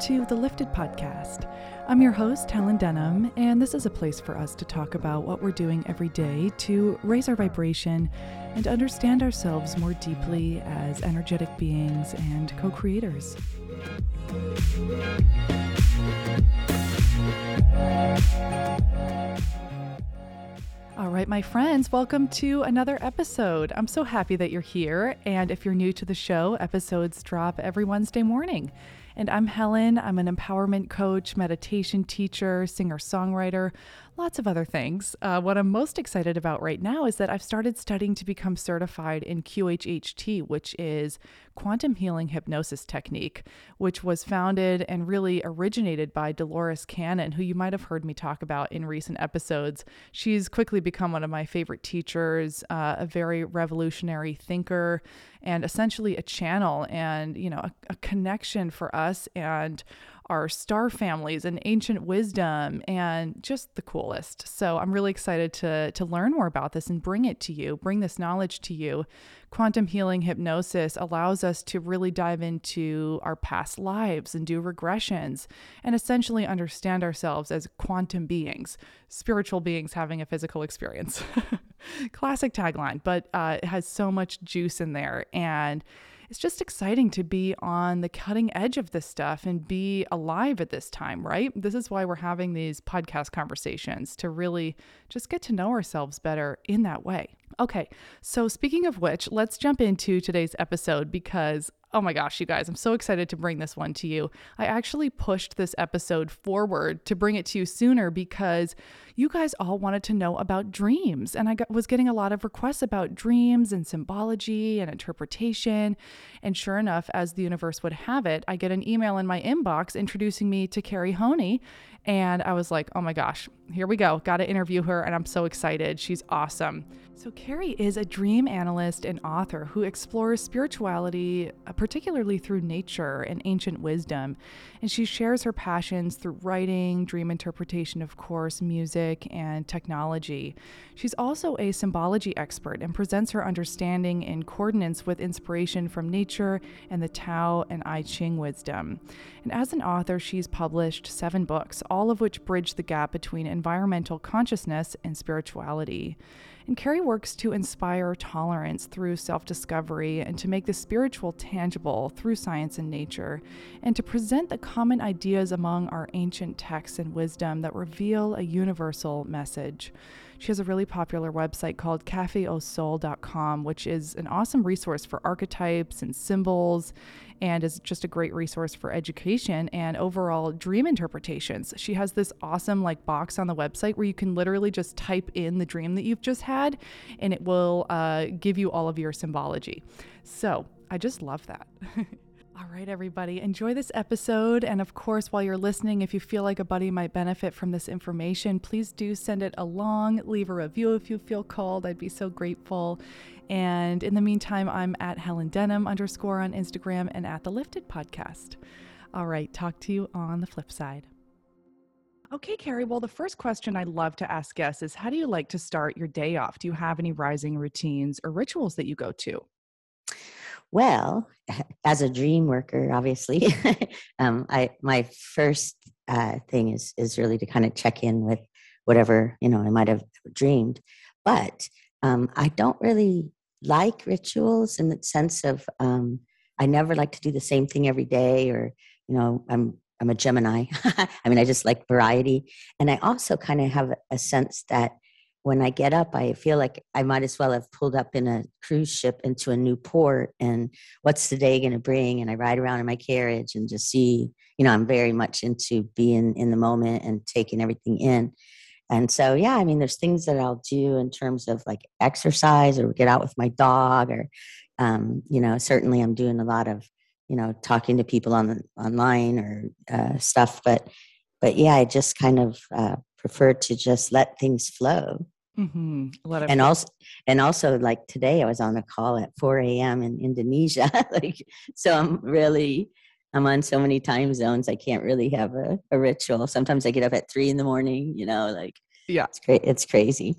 to the Lifted Podcast. I'm your host, Helen Denham, and this is a place for us to talk about what we're doing every day to raise our vibration and understand ourselves more deeply as energetic beings and co creators. All right, my friends, welcome to another episode. I'm so happy that you're here. And if you're new to the show, episodes drop every Wednesday morning. And I'm Helen. I'm an empowerment coach, meditation teacher, singer songwriter, lots of other things. Uh, what I'm most excited about right now is that I've started studying to become certified in QHHT, which is quantum healing hypnosis technique, which was founded and really originated by Dolores Cannon, who you might have heard me talk about in recent episodes. She's quickly become one of my favorite teachers, uh, a very revolutionary thinker, and essentially a channel and you know a, a connection for us and our star families and ancient wisdom and just the coolest. So I'm really excited to to learn more about this and bring it to you, bring this knowledge to you. Quantum healing hypnosis allows us to really dive into our past lives and do regressions and essentially understand ourselves as quantum beings, spiritual beings having a physical experience. Classic tagline, but uh, it has so much juice in there and it's just exciting to be on the cutting edge of this stuff and be alive at this time, right? This is why we're having these podcast conversations to really just get to know ourselves better in that way. Okay, so speaking of which, let's jump into today's episode because Oh my gosh, you guys, I'm so excited to bring this one to you. I actually pushed this episode forward to bring it to you sooner because you guys all wanted to know about dreams. And I got, was getting a lot of requests about dreams and symbology and interpretation. And sure enough, as the universe would have it, I get an email in my inbox introducing me to Kari Hohne. And I was like, oh my gosh, here we go. Got to interview her. And I'm so excited. She's awesome. So, Carrie is a dream analyst and author who explores spirituality, uh, particularly through nature and ancient wisdom. And she shares her passions through writing, dream interpretation, of course, music, and technology. She's also a symbology expert and presents her understanding in coordinates with inspiration from nature and the Tao and I Ching wisdom. And as an author, she's published seven books, all of which bridge the gap between environmental consciousness and spirituality. And Kari works to inspire tolerance through self discovery and to make the spiritual tangible through science and nature, and to present the common ideas among our ancient texts and wisdom that reveal a universal message. She has a really popular website called cafeausoul.com, which is an awesome resource for archetypes and symbols and is just a great resource for education and overall dream interpretations. She has this awesome like box on the website where you can literally just type in the dream that you've just had and it will uh, give you all of your symbology. So I just love that. All right, everybody, enjoy this episode. And of course, while you're listening, if you feel like a buddy might benefit from this information, please do send it along. Leave a review if you feel called. I'd be so grateful. And in the meantime, I'm at Helen Denham underscore on Instagram and at the Lifted Podcast. All right, talk to you on the flip side. Okay, Kari. Well, the first question I'd love to ask guests is how do you like to start your day off? Do you have any rising routines or rituals that you go to? Well, as a dream worker, obviously, um, I my first uh, thing is is really to kind of check in with whatever you know I might have dreamed, but um, I don't really like rituals in the sense of um, I never like to do the same thing every day, or you know, I'm I'm a Gemini. I mean, I just like variety, and I also kind of have a sense that when I get up, I feel like I might as well have pulled up in a cruise ship into a new port. And what's the day going to bring? And I ride around in my carriage and just see, you know, I'm very much into being in the moment and taking everything in. And so, yeah, I mean, there's things that I'll do in terms of like exercise or get out with my dog, or, um, you know, certainly I'm doing a lot of, you know, talking to people on the, online or uh, stuff. But, but yeah, I just kind of uh, prefer to just let things flow. Mm-hmm. and also, and also, like today, I was on a call at 4 a.m. in Indonesia. like, so I'm really, I'm on so many time zones. I can't really have a, a ritual. Sometimes I get up at three in the morning. You know, like Yeah. It's great. It's crazy.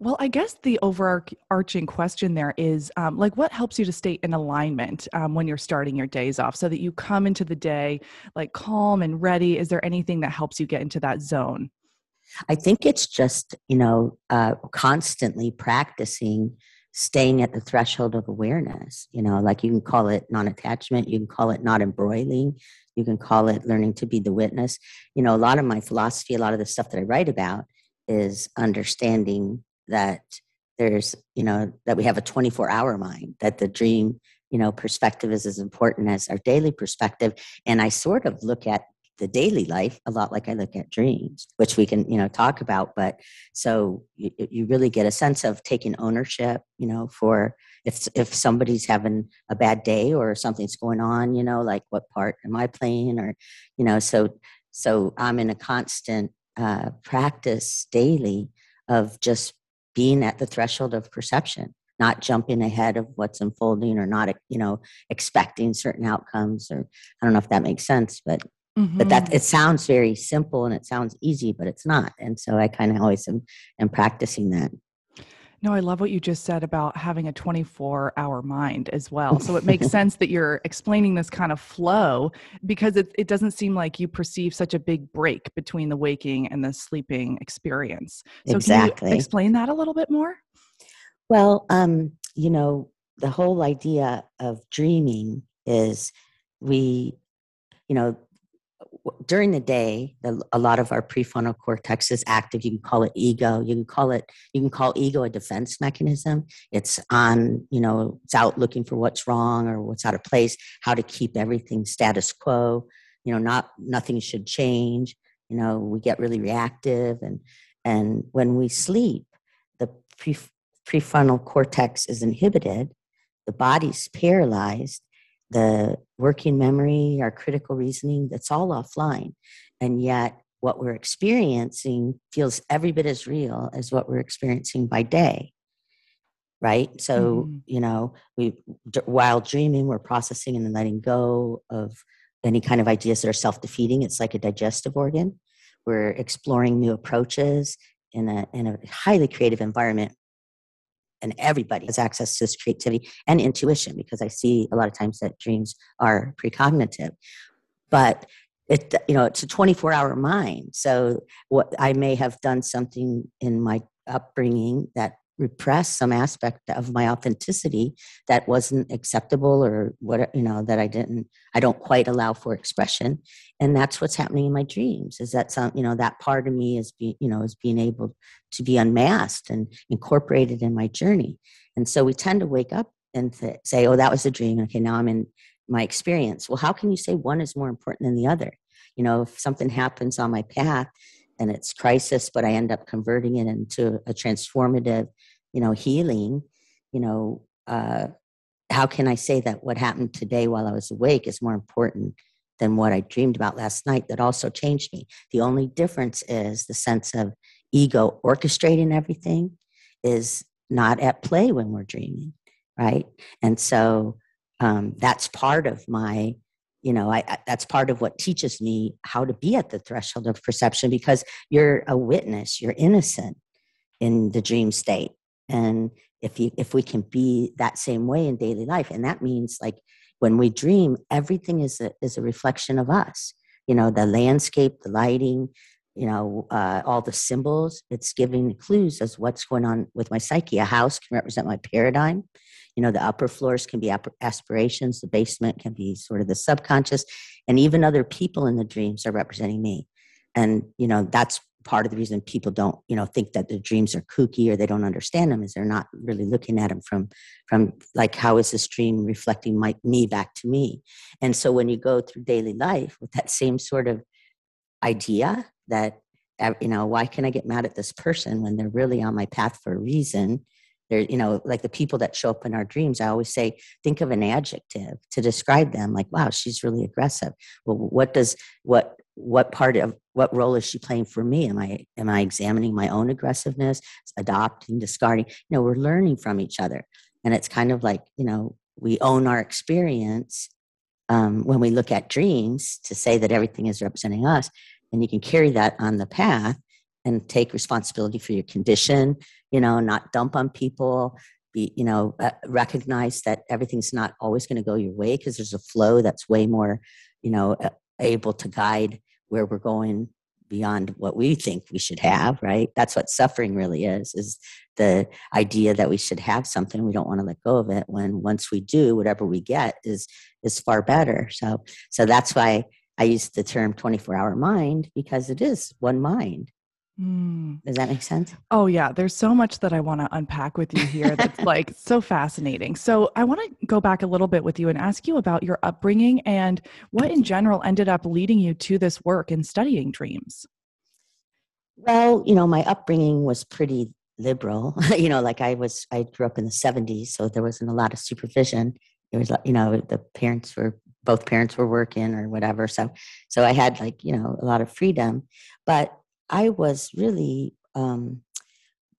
Well, I guess the overarching question there is um, like, what helps you to stay in alignment um, when you're starting your days off so that you come into the day like calm and ready? Is there anything that helps you get into that zone? I think it's just, you know, uh, constantly practicing staying at the threshold of awareness. You know, like you can call it non attachment, you can call it not embroiling, you can call it learning to be the witness. You know, a lot of my philosophy, a lot of the stuff that I write about is understanding that there's, you know, that we have a 24 hour mind, that the dream, you know, perspective is as important as our daily perspective. And I sort of look at the daily life a lot like I look at dreams, which we can, you know, talk about. But so you, you really get a sense of taking ownership, you know, for if if somebody's having a bad day or something's going on, you know, like what part am I playing, or you know, so so I'm in a constant uh, practice daily of just being at the threshold of perception not jumping ahead of what's unfolding or not you know expecting certain outcomes or i don't know if that makes sense but Mm-hmm. But that it sounds very simple and it sounds easy, but it's not. And so I kind of always am, am practicing that. No, I love what you just said about having a 24 hour mind as well. So it makes sense that you're explaining this kind of flow because it, it doesn't seem like you perceive such a big break between the waking and the sleeping experience. So exactly. explain that a little bit more? Well, um, you know, the whole idea of dreaming is we, you know, during the day, the, a lot of our prefrontal cortex is active. You can call it ego. You can call it. You can call ego a defense mechanism. It's on. You know, it's out looking for what's wrong or what's out of place. How to keep everything status quo. You know, not nothing should change. You know, we get really reactive, and and when we sleep, the pre, prefrontal cortex is inhibited. The body's paralyzed, the working memory, our critical reasoning, that's all offline. And yet, what we're experiencing feels every bit as real as what we're experiencing by day. Right. So, mm-hmm. you know, we, while dreaming, we're processing and letting go of any kind of ideas that are self defeating. It's like a digestive organ. We're exploring new approaches in a, in a highly creative environment and everybody has access to this creativity and intuition because I see a lot of times that dreams are precognitive. But it you know it's a 24 hour mind so what i may have done something in my upbringing that repress some aspect of my authenticity that wasn't acceptable or what you know that i didn't i don't quite allow for expression. And that's what's happening in my dreams is that some you know that part of me is being you know is being able to be unmasked and incorporated in my journey. And so we tend to wake up and th- say oh that was a dream. Okay now i'm in my experience. Well how can you say one is more important than the other? You know if something happens on my path and it's crisis but i end up converting it into a transformative you know healing you know uh, how can i say that what happened today while i was awake is more important than what i dreamed about last night? That also changed me. The only difference is the sense of ego orchestrating everything is not at play when we're dreaming right? And so um, that's part of my you know I, I, that's part of what teaches me how to be at the threshold of perception because you're a witness you're innocent in the dream state. And if you if we can be that same way in daily life and that means like when we dream everything is a, is a reflection of us. You know the landscape the lighting you know uh, all the symbols. It's giving clues as what's going on with my psyche. A house can represent my paradigm. You know the upper floors can be aspirations. The basement can be sort of the subconscious. And even other people in the dreams are representing me. And you know that's part of the reason people don't you know think that the dreams are kooky or they don't understand them is they're not really looking at them from from like how is this dream reflecting my me back to me? And so when you go through daily life with that same sort of idea that you know why can i get mad at this person when they're really on my path for a reason? They're you know like the people that show up in our dreams i always say think of an adjective to describe them like wow she's really aggressive. Well what does what what part of what role is she playing for me? Am i am i examining my own aggressiveness adopting discarding? You know we're learning from each other. And it's kind of like you know we own our experience um, when we look at dreams to say that everything is representing us and you can carry that on the path and take responsibility for your condition you know not dump on people be you know uh, recognize that everything's not always going to go your way because there's a flow that's way more you know able to guide where we're going beyond what we think we should have right? That's what suffering really is is the idea that we should have something we don't want to let go of it when once we do whatever we get is is far better. So so that's why i use the term 24 hour mind because it is one mind Mm. Does that make sense? Oh, yeah. There's so much that I want to unpack with you here that's like so fascinating. So, I want to go back a little bit with you and ask you about your upbringing and what in general ended up leading you to this work and studying dreams. Well, you know, my upbringing was pretty liberal. you know, like I was, I grew up in the 70s, so there wasn't a lot of supervision. It was, you know, the parents were, both parents were working or whatever. So, so I had like, you know, a lot of freedom. But I was really um,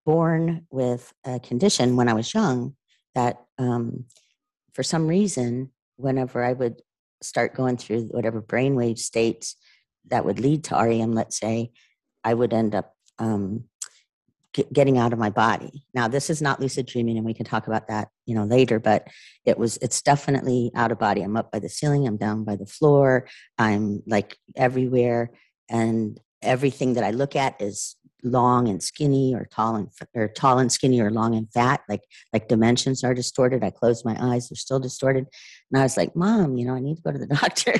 born with a condition when I was young that um, for some reason, whenever I would start going through whatever brainwave states that would lead to REM, let's say, I would end up um, get, getting out of my body. Now, this is not lucid dreaming, and we can talk about that, you know, later. But it was, it's definitely out of body. I'm up by the ceiling. I'm down by the floor. I'm like everywhere, and everything that I look at is long and skinny or tall and or tall and skinny or long and fat like like dimensions are distorted. I close my eyes they're still distorted. And i was like mom you know i need to go to the doctor.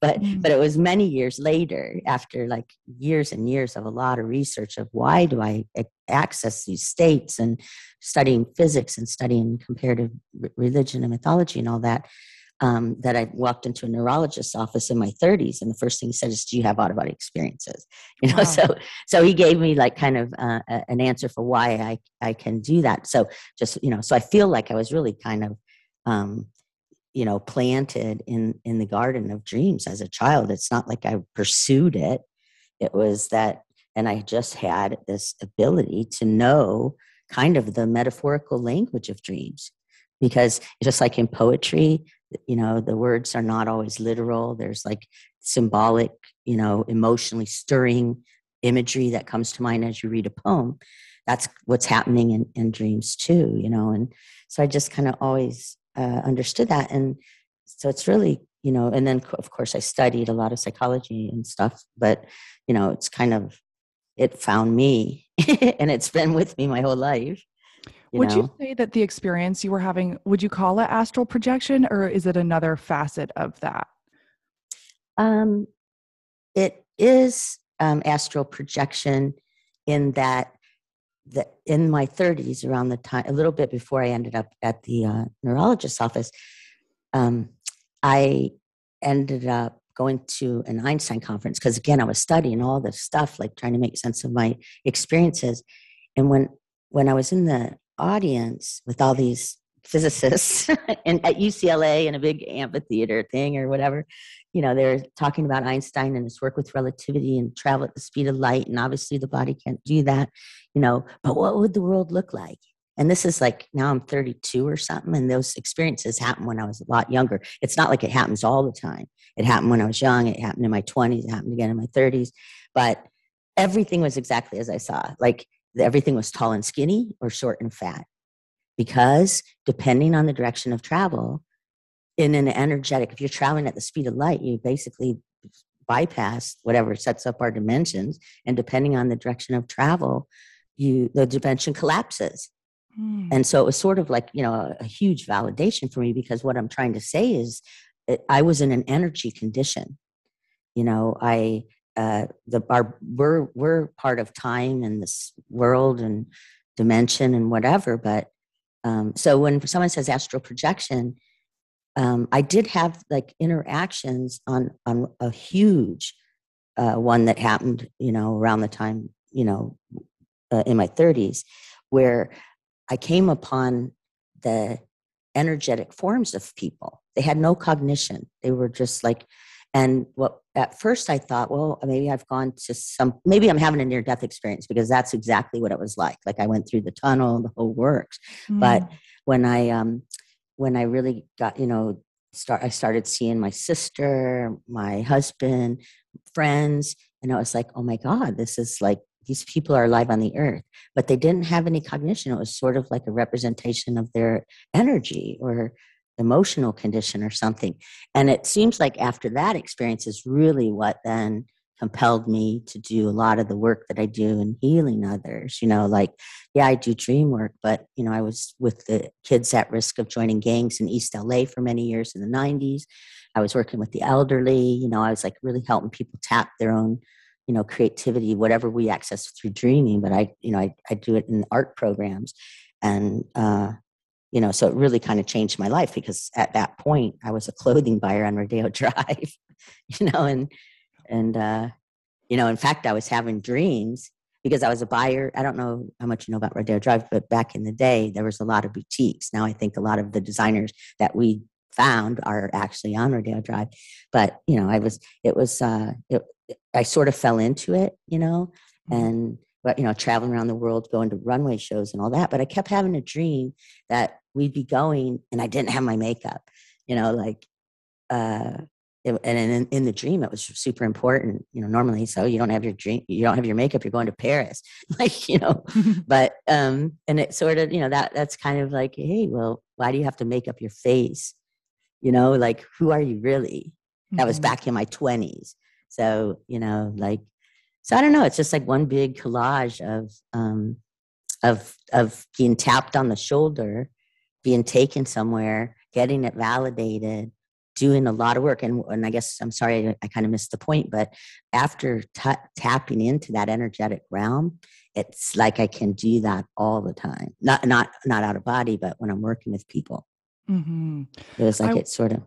But mm. but it was many years later after like years and years of a lot of research of why do i access these states and studying physics and studying comparative religion and mythology and all that um, that I walked into a neurologist's office in my 30s, and the first thing he said is, "Do you have out of body experiences?" You know, wow. so so he gave me like kind of uh, an answer for why I I can do that. So just you know, so I feel like I was really kind of um, you know planted in in the garden of dreams as a child. It's not like I pursued it; it was that, and I just had this ability to know kind of the metaphorical language of dreams because just like in poetry you know the words are not always literal. There's like symbolic you know emotionally stirring imagery that comes to mind as you read a poem. That's what's happening in, in dreams too you know and so i just kind of always uh, understood that and so it's really you know and then of course i studied a lot of psychology and stuff but you know it's kind of it found me and it's been with me my whole life you would know? you say that the experience you were having, would you call it astral projection or is it another facet of that? Um, it is um, astral projection in that the, in my 30s, around the time, a little bit before I ended up at the uh, neurologist's office, um, I ended up going to an Einstein conference because, again, I was studying all this stuff, like trying to make sense of my experiences. And when when I was in the audience with all these physicists and at UCLA in a big amphitheater thing or whatever. You know, they're talking about Einstein and his work with relativity and travel at the speed of light. And obviously the body can't do that, you know, but what would the world look like? And this is like now I'm 32 or something, and those experiences happened when I was a lot younger. It's not like it happens all the time. It happened when I was young, it happened in my 20s, it happened again in my 30s. But everything was exactly as I saw. Like everything was tall and skinny or short and fat. Because depending on the direction of travel, in an energetic, if you're traveling at the speed of light, you basically bypass whatever sets up our dimensions. And depending on the direction of travel, you the dimension collapses. Mm. And so it was sort of like, you know, a, a, huge validation for me because what I'm trying to say is I was in an energy condition. You know, I uh, the our we're we're part of time and this world and dimension and whatever. But um, so when someone says astral projection, um, I did have like interactions on on a huge uh, one that happened, you know, around the time you know uh, in my 30s, where I came upon the energetic forms of people. They had no cognition. They were just like and what at first I thought, well, maybe I've gone to some, maybe I'm having a near death experience because that's exactly what it was like. Like I went through the tunnel, the whole works. Mm. But when I, um, when I really got, you know, start, I started seeing my sister, my husband, friends, and I was like, oh my God, this is like these people are alive on the earth, but they didn't have any cognition. It was sort of like a representation of their energy or emotional condition or something. And it seems like after that experience is really what then compelled me to do a lot of the work that I do in healing others. You know, like, yeah, I do dream work, but, you know, I was with the kids at risk of joining gangs in East LA for many years in the 90s. I was working with the elderly. You know, I was like really helping people tap their own, you know, creativity, whatever we access through dreaming. But I, you know, I, I do it in art programs. And, uh, you know, so it really kind of changed my life because at that point I was a clothing buyer on Rodeo Drive, you know, and and, uh, you know, in fact, I was having dreams because I was a buyer. I don't know how much you know about Rodeo Drive, but back in the day, there was a lot of boutiques. Now I think a lot of the designers that we found are actually on Rodeo Drive. But, you know, I was, it was, uh, it, I sort of fell into it, you know, mm-hmm. and, but, you know, traveling around the world, going to runway shows and all that. But I kept having a dream that we'd be going and I didn't have my makeup, you know, like, uh, it, and in, in the dream it was super important you know normally so you don't have your dream you don't have your makeup you're going to paris like you know but um and it sort of you know that that's kind of like hey well why do you have to make up your face you know like who are you really mm-hmm. that was mm-hmm. back in my 20s so you know like so i don't know it's just like one big collage of um of of being tapped on the shoulder being taken somewhere getting it validated doing a lot of work. And, and I guess I'm sorry, I, I kind of missed the point, but after t- tapping into that energetic realm, it's like I can do that all the time. Not, not, not out of body, but when I'm working with people, mm-hmm. it was like I, it's sort of.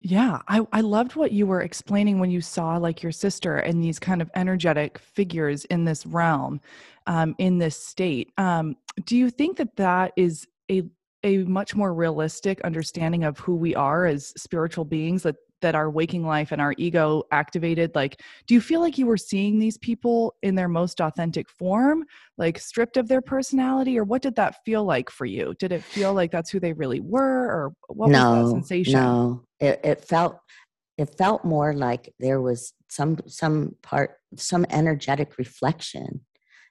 Yeah, I, I loved what you were explaining when you saw like your sister and these kind of energetic figures in this realm, um, in this state. Um, do you think that that is a a much more realistic understanding of who we are as spiritual beings that that our waking life and our ego activated like do you feel like you were seeing these people in their most authentic form like stripped of their personality or what did that feel like for you? Did it feel like that's who they really were or what no, was that sensation? no. It, it felt it felt more like there was some some part some energetic reflection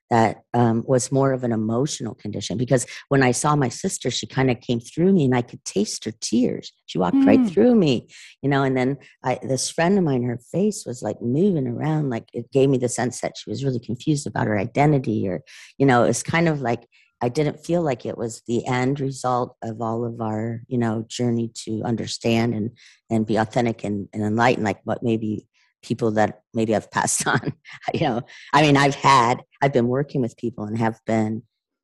that um, was more of an emotional condition because when I saw my sister, she kind of came through me and I could taste her tears. She walked mm. right through me, you know. And then I, this friend of mine, her face was like moving around, like it gave me the sense that she was really confused about her identity, or you know, it's kind of like I didn't feel like it was the end result of all of our, you know, journey to understand and and be authentic and, and enlightened, like what maybe people that maybe I've passed on. you know, I mean, I've had, I've been working with people and have been,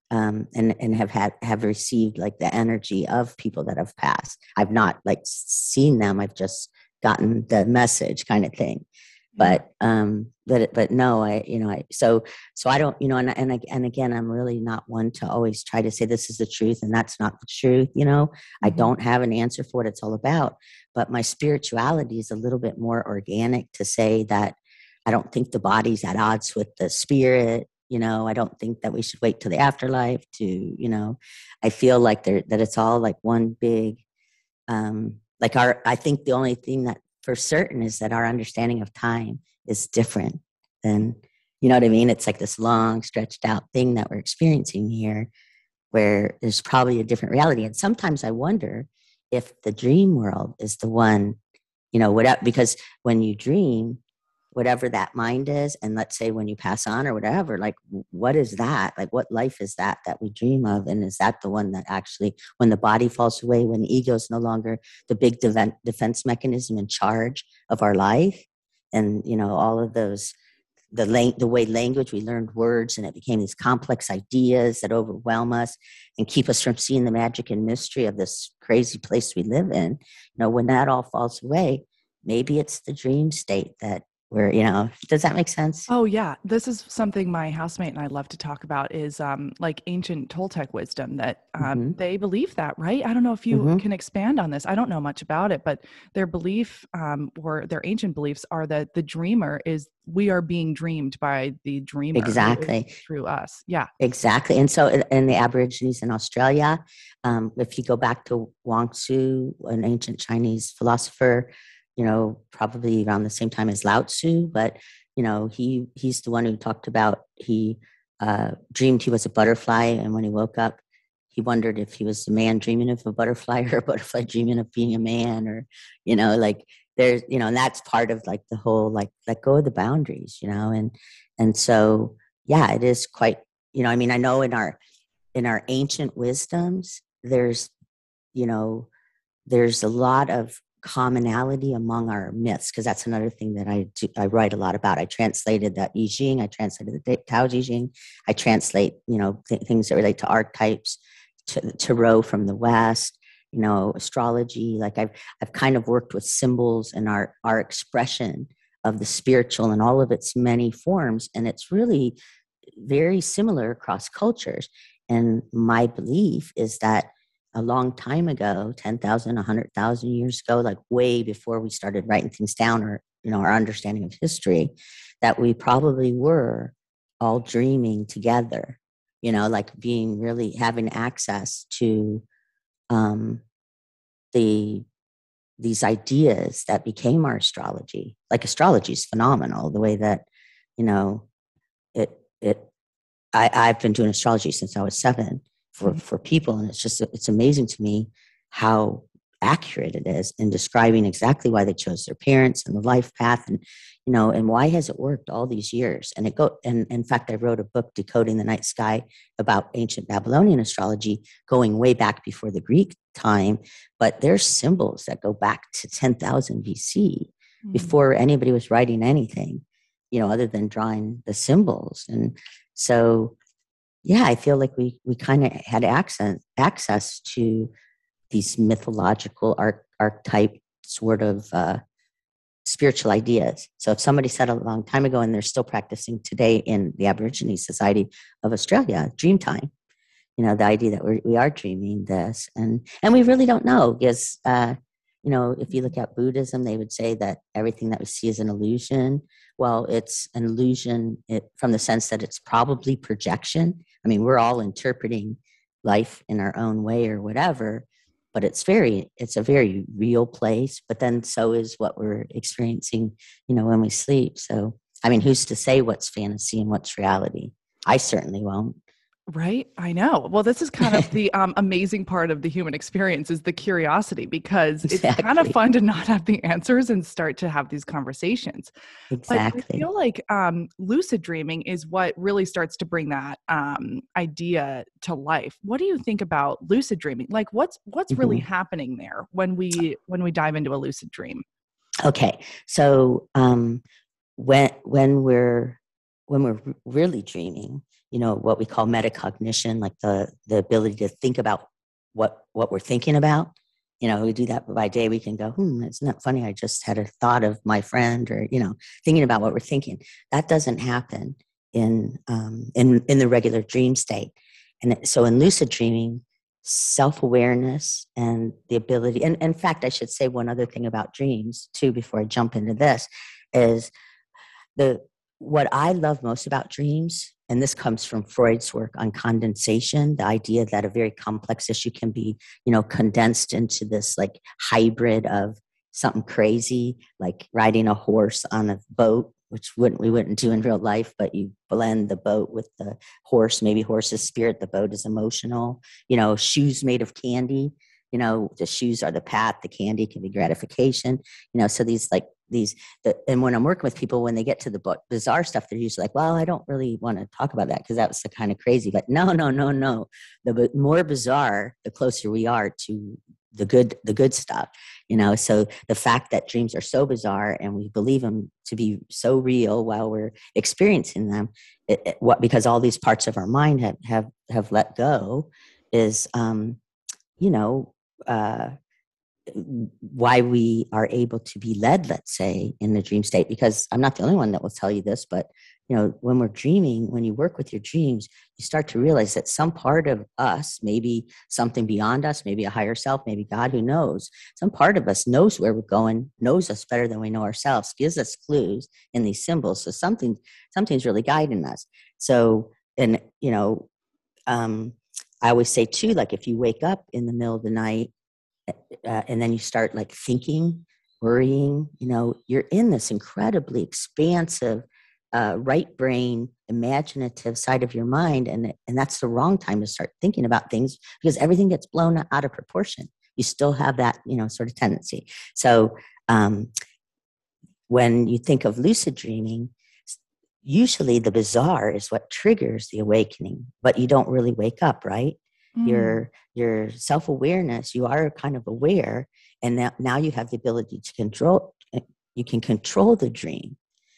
um, and and have had have received like the energy of people that have passed. I've not like seen them. I've just gotten the message, kind of thing. But um, but but no, I you know I so so I don't you know and and and again I'm really not one to always try to say this is the truth and that's not the truth. You know, mm-hmm. I don't have an answer for what it's all about but my spirituality is a little bit more organic to say that I don't think the body's at odds with the spirit. You know, I don't think that we should wait till the afterlife to, you know, I feel like there that it's all like one big, um, like our. I think the only thing that for certain is that our understanding of time is different than, you know what I mean? It's like this long, stretched out thing that we're experiencing here, where there's probably a different reality. And sometimes I wonder if the dream world is the one, you know, whatever, because when you dream, whatever that mind is, and let's say when you pass on or whatever, like what is that? Like what life is that that we dream of? And is that the one that actually, when the body falls away, when the ego is no longer the big defense mechanism in charge of our life? And, you know, all of those the, lang- the way language, we learned words and it became these complex ideas that overwhelm us and keep us from seeing the magic and mystery of this crazy place we live in. You know, when that all falls away, maybe it's the dream state that where you know does that make sense? Oh yeah. This is something my housemate and i love to talk about is um like ancient toltec wisdom that um mm-hmm. they believe that right? I don't know if you mm-hmm. can expand on this. I don't know much about it but their belief um or their ancient beliefs are that the dreamer is we are being dreamed by the dreamer exactly. through us. Yeah. Exactly. And so in the aborigines in australia um, if you go back to Chuang Tzu, an ancient chinese philosopher you know, probably around the same time as Lao Tzu, but you know, he he's the one who talked about he uh, dreamed he was a butterfly, and when he woke up, he wondered if he was a man dreaming of a butterfly or a butterfly dreaming of being a man, or you know, like there's you know, and that's part of like the whole like let go of the boundaries, you know, and and so yeah, it is quite you know, I mean, I know in our in our ancient wisdoms, there's you know, there's a lot of commonality among our myths because that's another thing that I do, I write a lot about. I translated the I Ching, I translated the Tao Te Ching, I translate you know th- things that relate to archetypes, to tarot from the West, you know astrology. Like I've I've kind of worked with symbols and our our expression of the spiritual in all of its many forms, and it's really very similar across cultures. And my belief is that a long time ago 10,000 100,000 years ago like way before we started writing things down or you know our understanding of history that we probably were all dreaming together you know like being really having access to um the these ideas that became our astrology. Like astrology is phenomenal the way that you know it it I, I've been doing astrology since I was seven for, for people. And it's just, it's amazing to me how accurate it is in describing exactly why they chose their parents and the life path and you know and why has it worked all these years and it go and in fact i wrote a book decoding the night sky about ancient babylonian astrology going way back before the greek time but there's symbols that go back to 10,000 BC mm-hmm. before anybody was writing anything you know other than drawing the symbols and so yeah, I feel like we we kind of had access access to these mythological arch, archetype sort of uh, spiritual ideas. So if somebody said a long time ago and they're still practicing today in the Aborigine Society of Australia, dream time, you know, the idea that we're, we are dreaming this, and and we really don't know because. Uh, you know, if you look mm-hmm. at Buddhism, they would say that everything that we see is an illusion. Well, it's an illusion it, from the sense that it's probably projection. I mean, we're all interpreting life in our own way or whatever, but it's very, it's a very real place. But then so is what we're experiencing, you know, when we sleep. So, I mean, who's to say what's fantasy and what's reality? I certainly won't. Right. I know. Well, this is kind of the um, amazing part of the human experience is the curiosity because exactly. it's kind of fun to not have the answers and start to have these conversations. Exactly. But I feel like um, lucid dreaming is what really starts to bring that um, idea to life. What do you think about lucid dreaming? Like, what's what's mm-hmm. really happening there when we when we dive into a lucid dream? Okay, so um, when when we're when we're really dreaming you know what we call metacognition like the the ability to think about what what we're thinking about. You know we do that by day we can go hmm it's not funny i just had a thought of my friend or you know thinking about what we're thinking. That doesn't happen in um, in in the regular dream state. And so in lucid dreaming self-awareness and the ability and in fact i should say one other thing about dreams too before i jump into this is the what i love most about dreams and this comes from freud's work on condensation the idea that a very complex issue can be you know condensed into this like hybrid of something crazy like riding a horse on a boat which wouldn't we wouldn't do in real life but you blend the boat with the horse. Maybe horse's spirit the boat is emotional. You know shoes made of candy. You know the shoes are the path the candy can be gratification. You know so these like these the, and when i'm working with people when they get to the book bizarre stuff they're usually like well i don't really want to talk about that because that was the kind of crazy but no no no no. The more bizarre the closer we are to the good the good stuff you know? So the fact that dreams are so bizarre and we believe them to be so real while we're experiencing them it, it, what because all these parts of our mind have have have let go is um you know uh why we are able to be led let's say in the dream state because i'm not the only one that will tell you this but you know when we're dreaming when you work with your dreams you start to realize that some part of us maybe something beyond us maybe a higher self maybe god who knows some part of us knows where we're going knows us better than we know ourselves gives us clues in these symbols. So something something's really guiding us. So and you know um i always say too like if you wake up in the middle of the night uh, and then you start like thinking worrying you know you're in this incredibly expansive uh, right brain imaginative side of your mind and and that's the wrong time to start thinking about things because everything gets blown out of proportion. You still have that you know sort of tendency. So um, when you think of lucid dreaming usually the bizarre is what triggers the awakening but you don't really wake up right mm. your your self-awareness you are kind of aware and now, now you have the ability to control eh, you can control the dream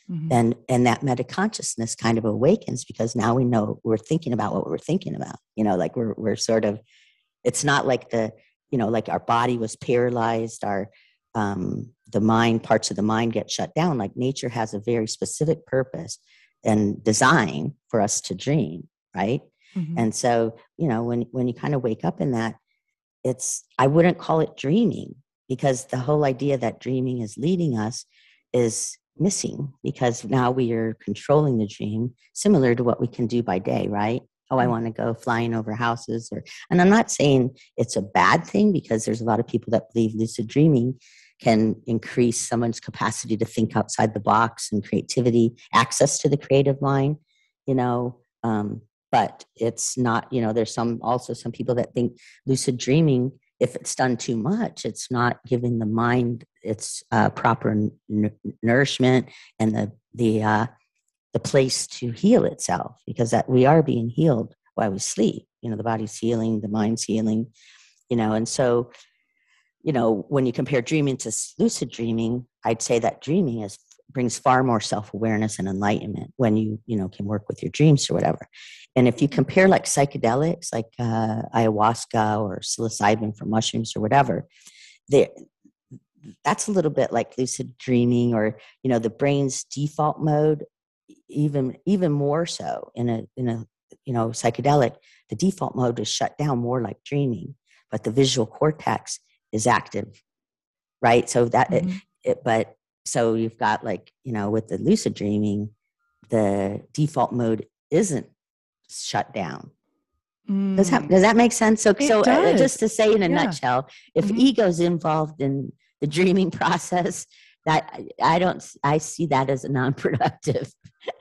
mm-hmm. and and that meta consciousness kind of awakens because now we know we're thinking about what we're thinking about you know like we're we're sort of it's not like the you know like our body was paralyzed our um the mind parts of the mind get shut down like nature has a very specific purpose and design for us to dream right mm-hmm. and so you know when when you kind of wake up in that it's i wouldn't call it dreaming because the whole idea that dreaming is leading us is missing because now we are controlling the dream similar to what we can do by day right oh i mm. want to go flying over houses or and i'm not saying it's a bad thing because there's a lot of people that believe lucid dreaming can increase someone's capacity to think outside the box and creativity access to the creative mind you know um, but it's not you know there's some also some people that think lucid dreaming if it's done too much, it's not giving the mind its uh, proper n- nourishment and the the uh, the place to heal itself because that we are being healed while we sleep. You know, the body's healing, the mind's healing. You know, and so you know when you compare dreaming to lucid dreaming, I'd say that dreaming is brings far more self-awareness and enlightenment when you you know can work with your dreams or whatever and if you compare like psychedelics like uh, ayahuasca or psilocybin from mushrooms or whatever that's a little bit like lucid dreaming or you know the brain's default mode even even more so in a in a you know psychedelic the default mode is shut down more like dreaming but the visual cortex is active right so that mm-hmm. it, it, but so you've got like you know with the lucid dreaming the default mode isn't shut down mm. does, that, does that make sense so it so uh, just to say in a yeah. nutshell if mm-hmm. ego's involved in the dreaming process that I don't I see that as a non-productive.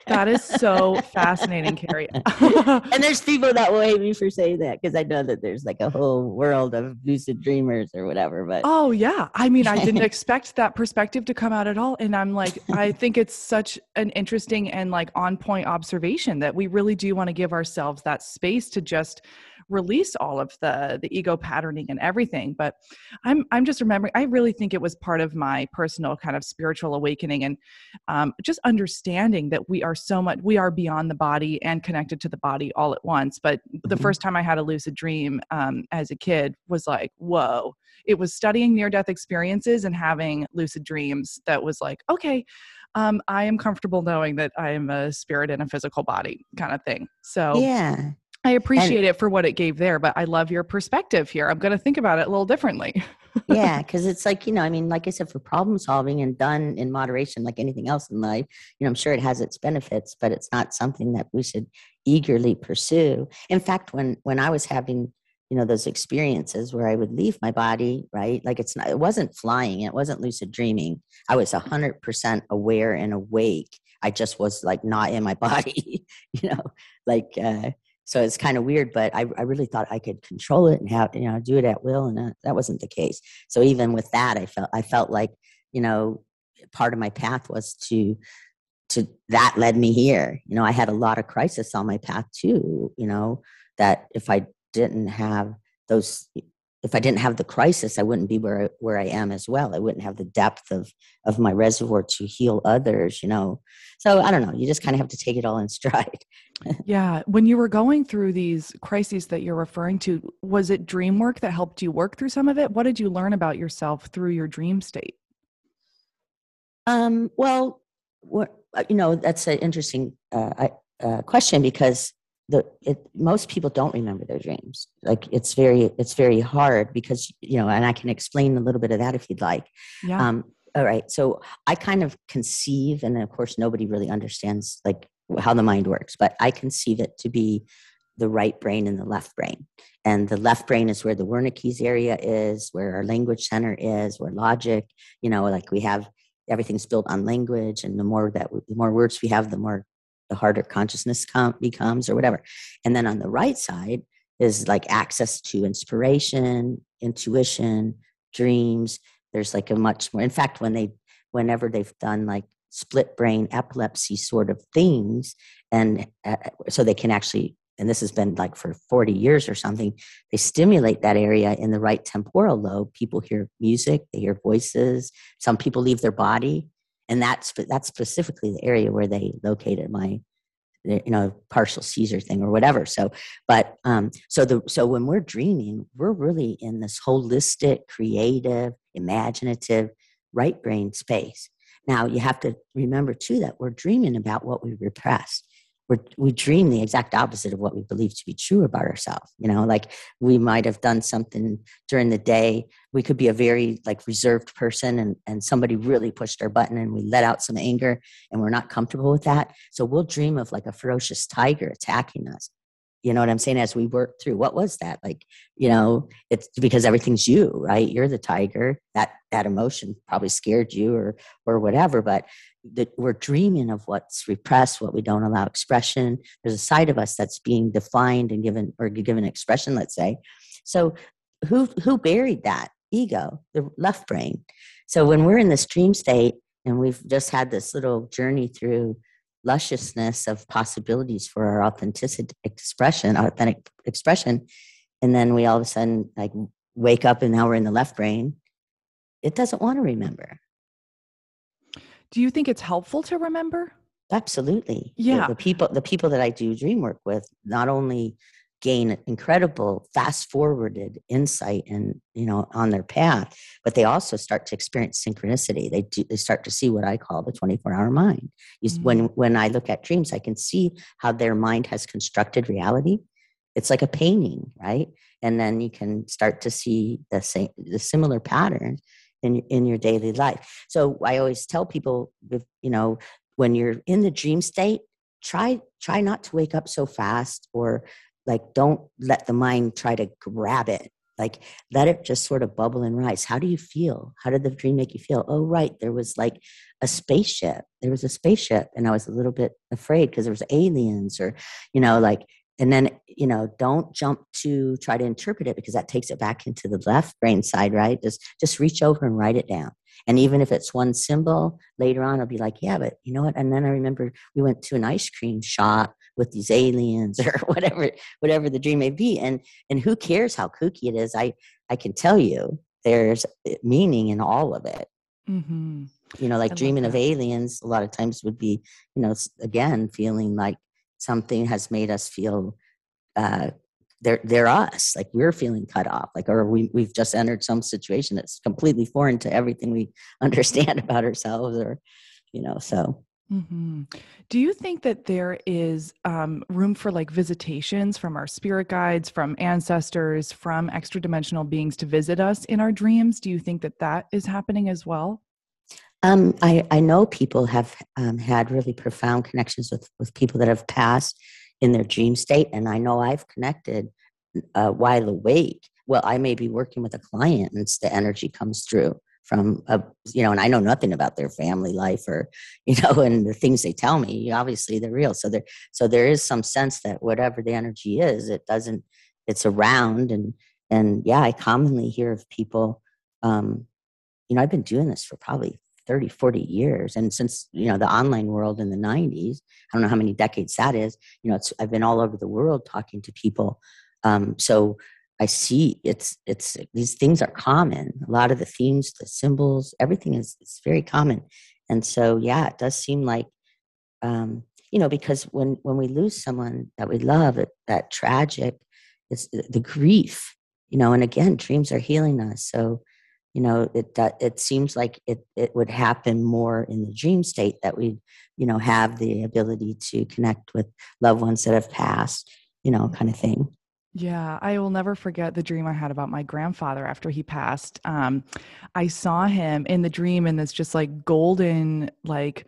That is so fascinating, Kari. and there's people that will hate me for saying that because I know that there's like a whole world of lucid dreamers or whatever. But oh yeah, I mean, I didn't expect that perspective to come out at all, and I'm like, I think it's such an interesting and like on point observation that we really do want to give ourselves that space to just release all of the the ego patterning and everything but i'm i'm just remembering i really think it was part of my personal kind of spiritual awakening and um, just understanding that we are so much we are beyond the body and connected to the body all at once but mm-hmm. the first time i had a lucid dream um, as a kid was like whoa it was studying near death experiences and having lucid dreams that was like okay um, I am comfortable knowing that I am a spirit in a physical body kind of thing. So yeah, I appreciate and, it for what it gave there, but I love your perspective here. I'm going to think about it a little differently. yeah, because it's like, you know, I mean, like I said, for problem solving and done in moderation, like anything else in life, you know, I'm sure it has its benefits, but it's not something that we should eagerly pursue. In fact, when when I was having, you know, those experiences where I would leave my body, right? Like it's not, it wasn't flying, it wasn't lucid dreaming. I was 100% aware and awake. I just was like not in my body, you know, like, uh, so it's kind of weird but I, I really thought i could control it and have you know do it at will and that, that wasn't the case. So even with that i felt i felt like you know part of my path was to to that led me here. You know i had a lot of crisis on my path too you know that if i didn't have those if I didn't have the crisis, I wouldn't be where where I am as well. I wouldn't have the depth of of my reservoir to heal others, you know. So I don't know. You just kind of have to take it all in stride. yeah. When you were going through these crises that you're referring to, was it dream work that helped you work through some of it? What did you learn about yourself through your dream state? Um. Well, what uh, you know, that's an interesting uh, uh, question because the it, most people don't remember their dreams. Like it's very it's very hard because you know and i can explain a little bit of that if you'd like. Yeah. um all right. So i kind of conceive and of course nobody really understands like how the mind works but i conceive it to be the right brain and the left brain. And the left brain is where the wernicke's area is where our language center is where logic you know like we have everything's built on language and the more that the more words we have the more the harder consciousness com- becomes or whatever and then on the right side is like access to inspiration intuition dreams there's like a much more in fact when they whenever they've done like split brain epilepsy sort of things and uh, so they can actually and this has been like for 40 years or something, they stimulate that area in the right temporal lobe. People hear music, they hear voices. Some people leave their body, and that's that's specifically the area where they located my you know partial seizure thing or whatever. So but um so the so when we're dreaming we're really in this holistic creative imaginative right brain space. Now you have to remember too that we're dreaming about what we repressed we we dream the exact opposite of what we believe to be true about ourselves you know? Like we might have done something during the day we could be a very like reserved person and and somebody really pushed our button and we let out some anger and we're not comfortable with that. So we'll dream of like a ferocious tiger attacking us you know what i'm saying as we work through. What was that? Like you know it's because everything's you right? You're the tiger. That that emotion probably scared you or or whatever but that we're dreaming of what's repressed what we don't allow expression. There's a side of us that's being defined and given or given expression let's say. So who who buried that? Ego the left brain. So when we're in this dream state and we've just had this little journey through lusciousness of possibilities for our authentic expression, authentic expression, and then we all of a sudden like wake up and now we're in the left brain, it doesn't want to remember. Do you think it's helpful to remember? Absolutely. Yeah. The, the people the people that I do dream work with not only gain incredible fast forwarded insight and you know on their path but they also start to experience synchronicity they do they start to see what i call the 24 hour mind mm-hmm. when when i look at dreams i can see how their mind has constructed reality it's like a painting right and then you can start to see the same the similar patterns in in your daily life. So i always tell people with you know when you're in the dream state try try not to wake up so fast or like don't let the mind try to grab it. Like let it just sort of bubble and rise. How do you feel? How did the dream make you feel? Oh right there was like a spaceship. There was a spaceship and i was a little bit afraid because there was aliens or you know like and then you know don't jump to try to interpret it because that takes it back into the left brain side right? Just just reach over and write it down. And even if it's one symbol later on i'll be like yeah but you know what? And then i remember we went to an ice cream shop with these aliens or whatever whatever the dream may be. And and who cares how kooky it is? I i can tell you there's eh, meaning in all of it. Mm-hmm. you know like I dreaming of aliens a lot of times would be you know again feeling like something has made us feel uh they're they're us like we're feeling cut off like or we, we've just entered some situation that's completely foreign to everything we understand about ourselves or you know so Mm-hmm. Do you think that there is um, room for like visitations from our spirit guides, from ancestors, from extra dimensional beings to visit us in our dreams? Do you think that that is happening as well? Um, I, I know people have um, had really profound connections with, with people that have passed in their dream state, and I know I've connected uh, while awake. Well, I may be working with a client, and the energy comes through from a you know and i know nothing about their family life or you know and the things they tell me. Obviously they're real. So there so there is some sense that whatever the energy is it doesn't it's around. And and yeah i commonly hear of people um you know i've been doing this for probably 30 40 years and since you know the online world in the 90s i don't know how many decades that is you know it's i've been all over the world talking to people um so I see it's it's these things are common. A lot of the themes, the symbols, everything is it's very common. And so yeah, it does seem like um, you know, because when when we lose someone that we love, it, that tragic, it's the grief, you know, and again, dreams are healing us. So, you know, it it seems like it it would happen more in the dream state that we, you know, have the ability to connect with loved ones that have passed, you know, kind of thing. Yeah, I will never forget the dream I had about my grandfather after he passed. Um, I saw him in the dream in this just like golden, like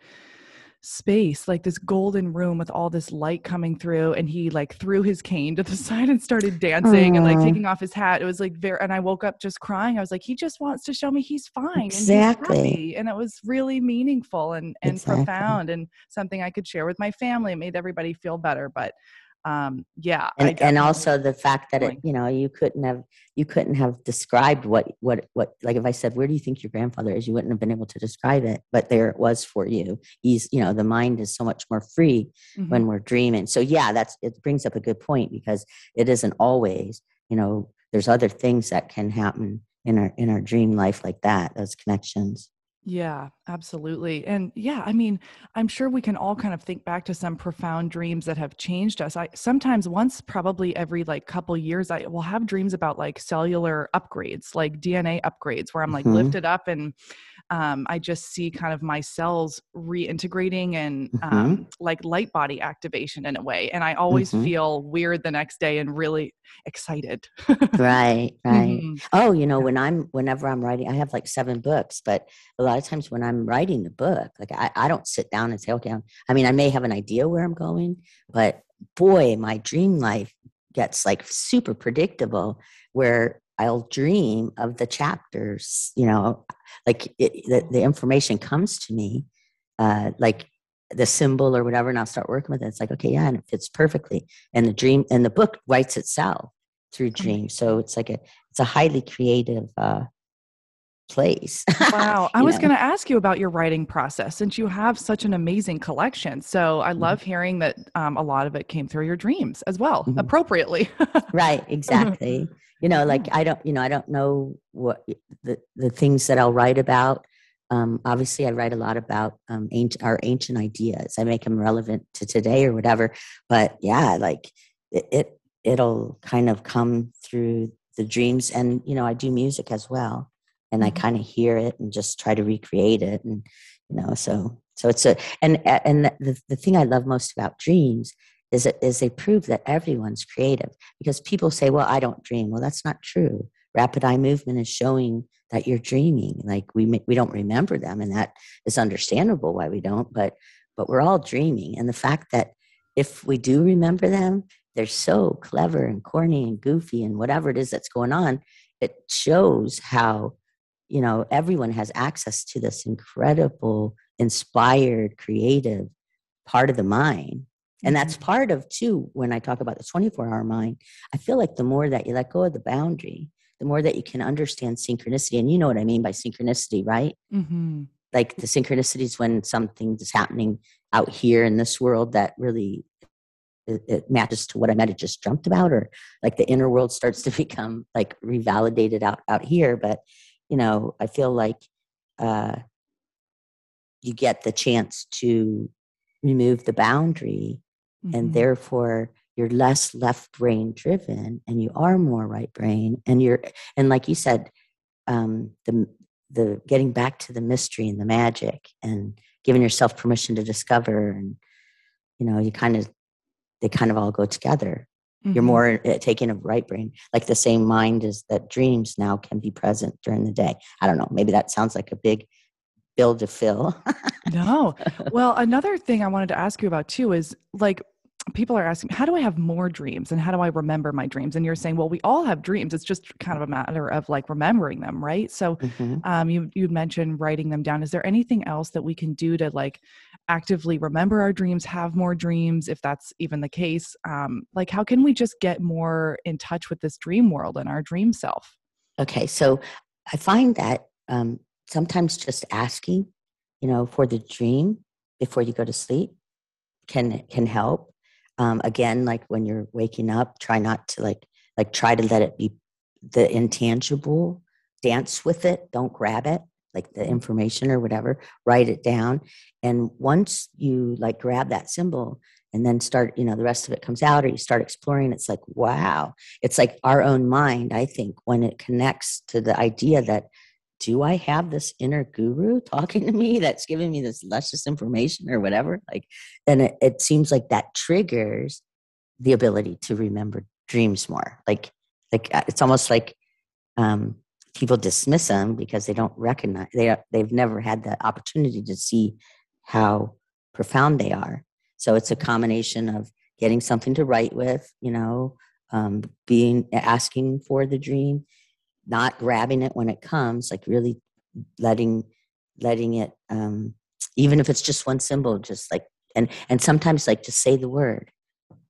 space like this golden room with all this light coming through and he like threw his cane to the side and started dancing Aww. and like taking off his hat it was like very and i woke up just crying i was like he just wants to show me he's fine exactly and, he's and it was really meaningful and and exactly. profound and something i could share with my family it made everybody feel better but um, yeah and, and also the fact that it you know you couldn't have you couldn't have described what what what like if i said where do you think your grandfather is? you wouldn't have been able to describe it but there it was for you. He's you know the mind is so much more free mm-hmm. when we're dreaming. So yeah that's it brings up a good point because it isn't always you know there's other things that can happen in our in our dream life like that those connections yeah, absolutely. And yeah, I mean, I'm sure we can all kind of think back to some profound dreams that have changed us. I sometimes once probably every like couple years I will have dreams about like cellular upgrades, like DNA upgrades where I'm like mm-hmm. lifted up and um, I just see kind of my cells reintegrating and mm-hmm. um, like light body activation in a way. And I always mm-hmm. feel weird the next day and really excited. right, right. Mm-hmm. Oh, you know, when I'm, whenever I'm writing, I have like seven books, but a lot of times when I'm writing the book, like I, I don't sit down and say, okay, I'm, I mean, I may have an idea where I'm going, but boy, my dream life gets like super predictable where I'll dream of the chapters, you know, like it, the, the information comes to me, uh, like the symbol or whatever, and I'll start working with it. It's like, okay, yeah, and it fits perfectly. And the dream and the book writes itself through dreams. So it's like a, it's a highly creative, uh, place. Wow. I was going to ask you about your writing process since you have such an amazing collection. So I mm-hmm. love hearing that um, a lot of it came through your dreams as well, mm-hmm. appropriately. right. Exactly you know like i don't you know i don't know what the the things that i'll write about um, obviously i write a lot about um, ancient, our ancient ideas i make them relevant to today or whatever but yeah like it, it it'll kind of come through the dreams and you know i do music as well and i mm-hmm. kind of hear it and just try to recreate it and you know so so it's a and and the, the thing i love most about dreams is, it, is they prove that everyone's creative because people say, well, I don't dream. Well, that's not true. Rapid eye movement is showing that you're dreaming. Like we, we don't remember them and that is understandable why we don't, but, but we're all dreaming. And the fact that if we do remember them, they're so clever and corny and goofy and whatever it is that's going on, it shows how, you know, everyone has access to this incredible, inspired, creative part of the mind and that's mm-hmm. part of, too, when I talk about the 24 hour mind, I feel like the more that you let go of the boundary, the more that you can understand synchronicity. And you know what I mean by synchronicity, right? Mm-hmm. Like the synchronicities when something is happening out here in this world that really it, it matches to what I might have just dreamt about, or like the inner world starts to become like revalidated out out here. But you know, I feel like uh, you get the chance to remove the boundary mm-hmm. and therefore you're less left brain driven and you are more right brain and you're and like you said um, the the getting back to the mystery and the magic and giving yourself permission to discover and you know you kind of they kind of all go together mm-hmm. you're more uh, taking a right brain like the same mind as that dreams now can be present during the day. I don't know maybe that sounds like a big bill to fill. No. Well another thing i wanted to ask you about too is like people are asking how do i have more dreams and how do i remember my dreams? And you're saying well we all have dreams. It's just kind of a matter of like remembering them right? So mm-hmm. um, you you mentioned writing them down. Is there anything else that we can do to like actively remember our dreams have more dreams if that's even the case um, like how can we just get more in touch with this dream world and our dream self? Okay so i find that um, sometimes just asking you know for the dream before you go to sleep can can help. Um, again like when you're waking up try not to like like try to let it be the intangible dance with it don't grab it like the information or whatever write it down and once you like grab that symbol and then start you know the rest of it comes out or you start exploring it's like wow it's like our own mind i think when it connects to the idea that do I have this inner guru talking to me that's giving me this luscious information or whatever? Like, then it, it seems like that triggers the ability to remember dreams more. Like, like uh, it's almost like um, people dismiss them because they don't recognize they are, they've never had the opportunity to see how profound they are. So it's a combination of getting something to write with, you know, um, being asking for the dream, not grabbing it when it comes, like really letting letting it um, even if it's just one symbol, just like and and sometimes like just say the word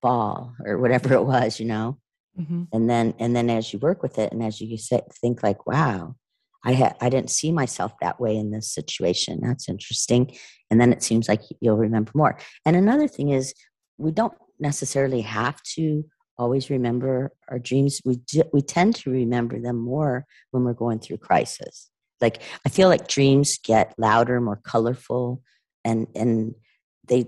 ball or whatever it was, you know. Mm-hmm. And then and then as you work with it and as you say, think like, wow, I had I didn't see myself that way in this situation. That's interesting. And then it seems like you'll remember more. And another thing is we don't necessarily have to always remember our dreams. We do, we tend to remember them more when we're going through crisis. Like I feel like dreams get louder, more colorful, and and they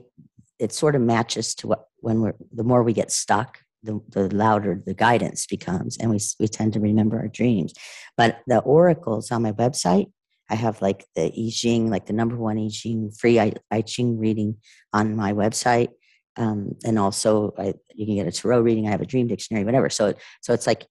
it sort of matches to what when we're the more we get stuck the, the louder the guidance becomes and we, we tend to remember our dreams. But the oracles on my website i have like the i ching like the number one i ching free i, I ching reading on my website. Um, and also I, you can get a tarot reading i have a dream dictionary whatever. So so it's like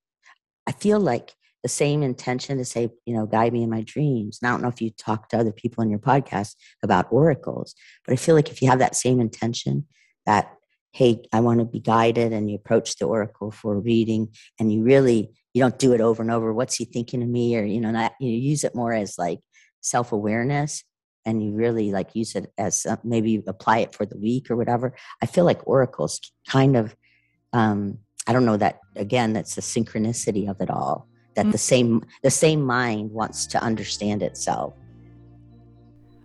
i feel like the same intention to say you know guide me in my dreams. And i don't know if you talk to other people in your podcast about oracles but i feel like if you have that same intention that hey i want to be guided and you approach the oracle for a reading and you really you don't do it over and over what's he thinking of me? or you know not you use it more as like self-awareness and you really like use it as uh, maybe apply it for the week or whatever. I feel like oracles kind of um i don't know that again that's the synchronicity of it all that mm-hmm. the same the same mind wants to understand itself.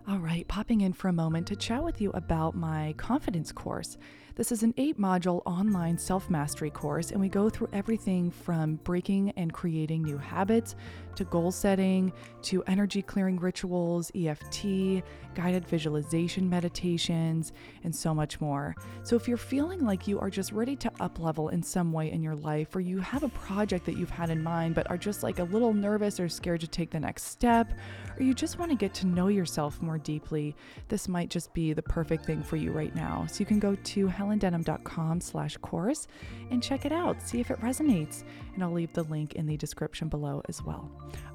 All right popping in for a moment to chat with you about my confidence course this is an eight module online self mastery course, and we go through everything from breaking and creating new habits to goal setting to energy clearing rituals, EFT, guided visualization meditations, and so much more. So, if you're feeling like you are just ready to up level in some way in your life, or you have a project that you've had in mind but are just like a little nervous or scared to take the next step, or you just want to get to know yourself more deeply, this might just be the perfect thing for you right now. So, you can go to helendenham.com slash course and check it out. See if it resonates. And I'll leave the link in the description below as well.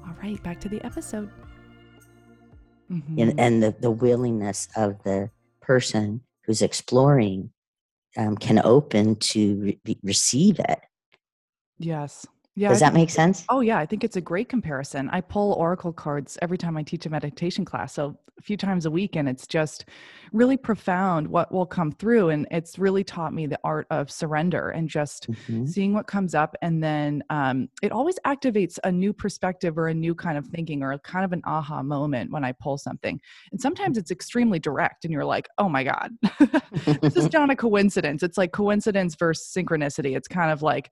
All right, back to the episode. Mm-hmm. And, and the, the willingness of the person who's exploring um, can open to re- receive it. Yes. Yeah, Does that make sense? Oh, yeah. I think it's a great comparison. I pull oracle cards every time I teach a meditation class. So a few times a week, and it's just really profound what will come through. And it's really taught me the art of surrender and just mm-hmm. seeing what comes up. And then um, it always activates a new perspective or a new kind of thinking or kind of an aha moment when I pull something. And sometimes it's extremely direct, and you're like, oh my God, this is not a coincidence. It's like coincidence versus synchronicity. It's kind of like,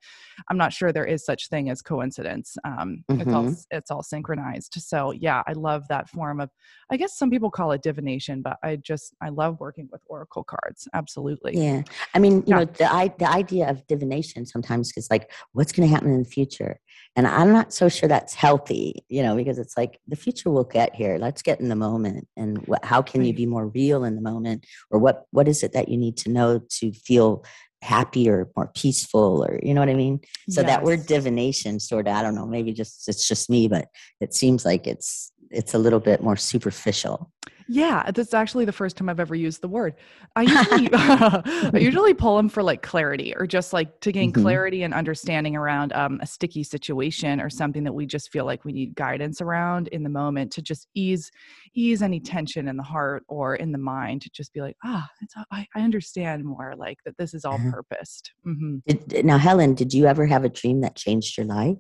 I'm not sure there is such thing as coincidence. Um, mm-hmm. It's all mm-hmm. it's all synchronized. So yeah, I love that form of. I guess some people call it divination, but I just I love working with oracle cards. Absolutely. Yeah, I mean, you yeah. know, the I, the idea of divination sometimes is like, what's going to happen in the future, and I'm not so sure that's healthy. You know, because it's like the future will get here. Let's get in the moment, and what, how can you be more real in the moment, or what what is it that you need to know to feel happier, more peaceful, or you know what I mean? So yes. that word divination sort of, I don't know, maybe just it's just me, but it seems like it's it's a little bit more superficial. Yeah, that's actually the first time I've ever used the word. I usually I usually pull them for like clarity or just like to gain mm-hmm. clarity and understanding around um, a sticky situation or something that we just feel like we need guidance around in the moment to just ease ease any tension in the heart or in the mind to just be like ah I, I, understand more like that this is all uh-huh. purposed. Mm-hmm. Did, now, Helen, did you ever have a dream that changed your life?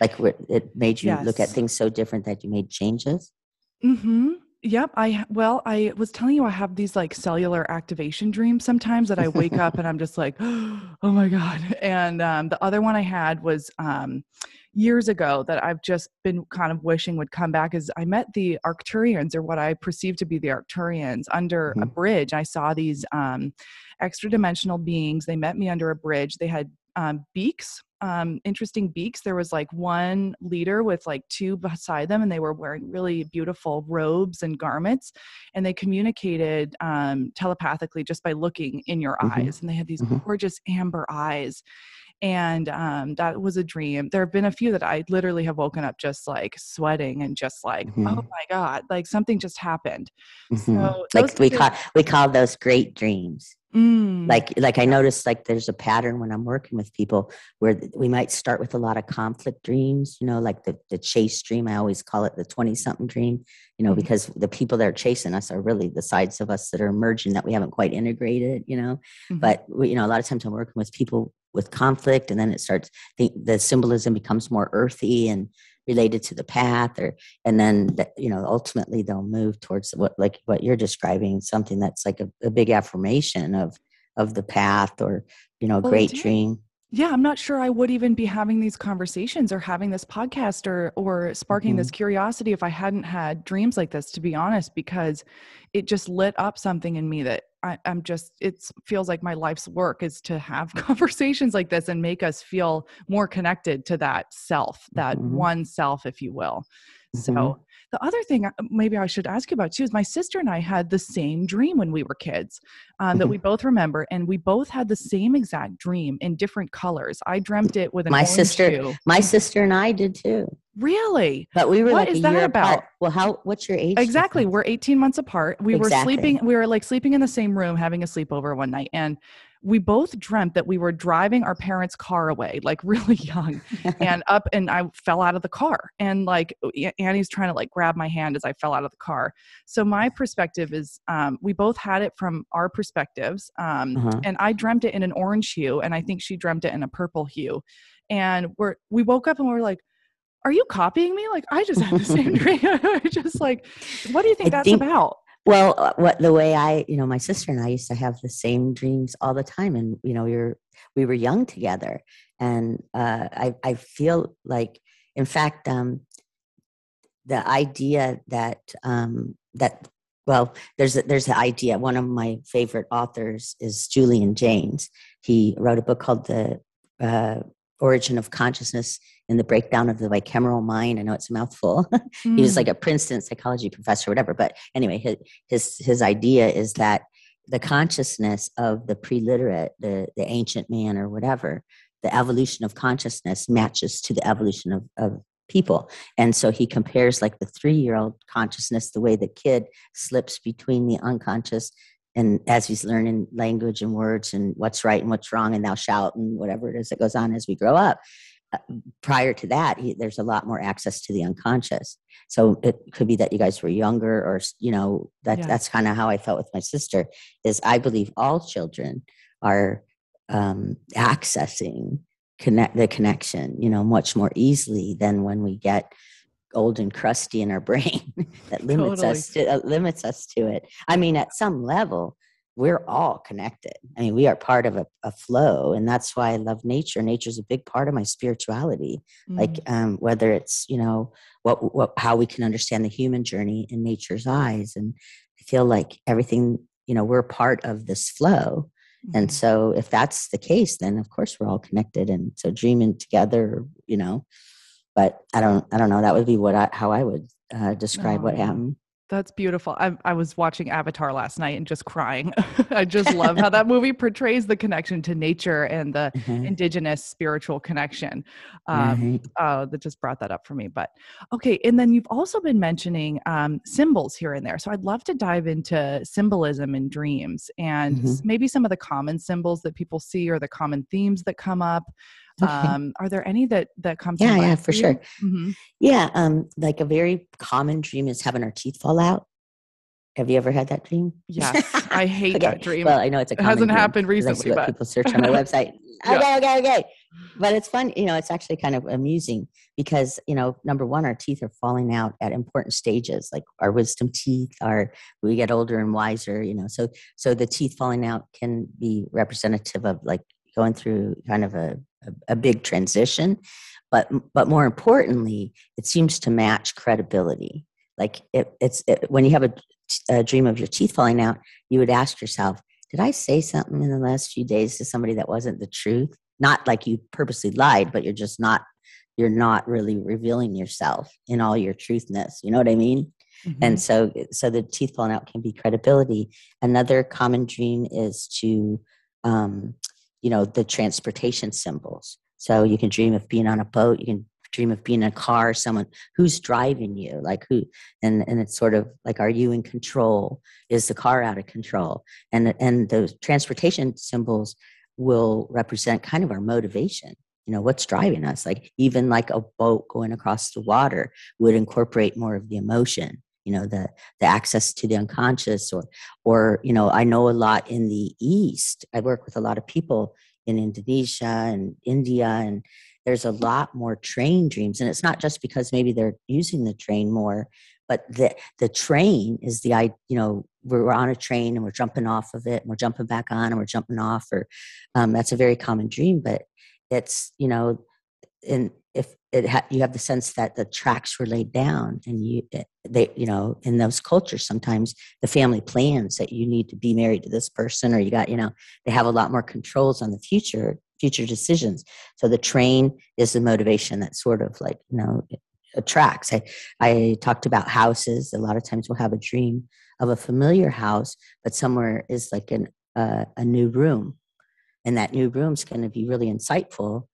Like it made you yes. look at things so different that you made changes? Mm-hmm. Yep. I well, I was telling you I have these like cellular activation dreams sometimes that I wake up and I'm just like, oh my god. And um, the other one I had was um, years ago that I've just been kind of wishing would come back. Is I met the Arcturians or what I perceive to be the Arcturians under mm-hmm. a bridge. I saw these um, extra dimensional beings. They met me under a bridge. They had um, beaks um, interesting beaks. There was like one leader with like two beside them, and they were wearing really beautiful robes and garments, and they communicated um, telepathically just by looking in your mm-hmm. eyes. And they had these mm-hmm. gorgeous amber eyes. And um, that was a dream. There have been a few that I literally have woken up just like sweating and just like, oh Mhm. my god, like something just happened. Mhm. So like we call we call those great dreams. Mm, like like i noticed like there's a pattern when i'm working with people where we might start with a lot of conflict dreams you know like the the chase dream i always call it the 20 something dream you know Mhm. because the people that are chasing us are really the sides of us that are emerging that we haven't quite integrated you know mhm. but we, you know a lot of times i'm working with people with conflict and then it starts the, the symbolism becomes more earthy and related to the path or and then that you know ultimately they'll move towards what like what you're describing something that's like a, a big affirmation of of the path or you know a Well, great dream yeah i'm not sure i would even be having these conversations or having this podcast or or sparking this curiosity if i hadn't had dreams like this to be honest because it just lit up something in me that I, i'm just it feels like my life's work is to have conversations like this and make us feel more connected to that self that Mhm. one self if you will so Mhm. The other thing uh, maybe I should ask you about too is my sister and I had the same dream when we were kids um, that we both remember, and we both had the same exact dream in different colors. I dreamt it with My sister- shoe. my sister and i did too Really? but we were What like is a that year about? apart well how what's your age Exactly. difference? We're 18 months apart. We were sleeping, we were like sleeping in the same room, having a sleepover one night. And we both dreamt that we were driving our parents' car away, like really young, and up, and I fell out of the car. And like Annie's trying to like grab my hand as I fell out of the car. So my perspective is um, we both had it from our perspectives. Um, Uh-huh. And I dreamt it in an orange hue, and I think she dreamt it in a purple hue. And we're, we woke up and we're like, are you copying me? Like I just had the same dream. I just like, what do you think I that's think- about? Well, uh, what the way I, you know, my sister and I used to have the same dreams all the time, and you know, you're we were young together, and uh, I I feel like, in fact, um, the idea that um, that well, there's a, there's the idea. One of my favorite authors is Julian Jaynes. He wrote a book called the uh, Origin of Consciousness and the Breakdown of the Bicameral Mind. I know it's a mouthful. he was Mm, like a Princeton psychology professor, or whatever. But anyway, his his, his idea is that the consciousness of the pre-literate, the the ancient man, or whatever, the evolution of consciousness matches to the evolution of, of people. And so he compares like the three-year-old consciousness, the way the kid slips between the unconscious and as he's learning language and words and what's right and what's wrong and thou shalt and whatever it is that goes on as we grow up uh, prior to that he, there's a lot more access to the unconscious so it could be that you guys were younger or you know that Yeah. that's kind of how i felt with my sister is i believe all children are um, accessing connect the connection you know much more easily than when we get old and crusty in our brain that limits Totally. us to uh, limits us to it. I mean at some level we're all connected. I mean we are part of a, a flow and that's why i love nature. Nature's a big part of my spirituality. Like mm, um, whether it's you know what, what how we can understand the human journey in nature's eyes and i feel like everything you know we're part of this flow. And mhm. so if that's the case then of course we're all connected and so dreaming together you know but i don't i don't know that would be what i how i would uh, describe Oh, what happened That's beautiful. I, I was watching Avatar last night and just crying. I just love how that movie portrays the connection to nature and the Mhm. indigenous spiritual connection. Um, Right. uh, that just brought that up for me. But okay, and then you've also been mentioning um, symbols here and there. So I'd love to dive into symbolism in dreams and Mm-hmm. maybe some of the common symbols that people see or the common themes that come up. Okay. Um, are there any that that come? Yeah, yeah, for you? sure. Mhm. Yeah, um, like a very common dream is having our teeth fall out. Have you ever had that dream? Yes, I hate Okay, that dream. Well, I know it's a it hasn't dream, happened 'cause I see recently, what but people search on my website. Yeah. Okay, okay, okay. But it's fun, you know, it's actually kind of amusing because, you know, number one, our teeth are falling out at important stages, like our wisdom teeth, our we get older and wiser, you know. So so the teeth falling out can be representative of like going through kind of a, a, a big transition. But but more importantly, it seems to match credibility. Like it, it's it, when you have a, a dream of your teeth falling out, you would ask yourself, did I say something in the last few days to somebody that wasn't the truth? Not like you purposely lied, but you're just not you're not really revealing yourself in all your truthness. You know what I mean? Mhm. And so so the teeth falling out can be credibility. Another common dream is to um you know the transportation symbols. So you can dream of being on a boat you can dream of being in a car someone who's driving you like who and and it's sort of like are you in control? Is the car out of control? And and the transportation symbols will represent kind of our motivation. You know what's driving us? Like even like a boat going across the water would incorporate more of the emotion you know the the access to the unconscious or or you know i know a lot in the east. I work with a lot of people in indonesia and india and there's a lot more train dreams. And it's not just because maybe they're using the train more but the the train is the i you know we're on a train and we're jumping off of it and we're jumping back on and we're jumping off or um, that's a very common dream but it's you know in if it ha- you have the sense that the tracks were laid down and you eh, they you know in those cultures sometimes the family plans that you need to be married to this person or you got you know they have a lot more controls on the future future decisions. So the train is the motivation that sort of like you know attracts. I i talked about houses. A lot of times we'll have a dream of a familiar house but somewhere is like an uh, a new room. And that new room's going to be really insightful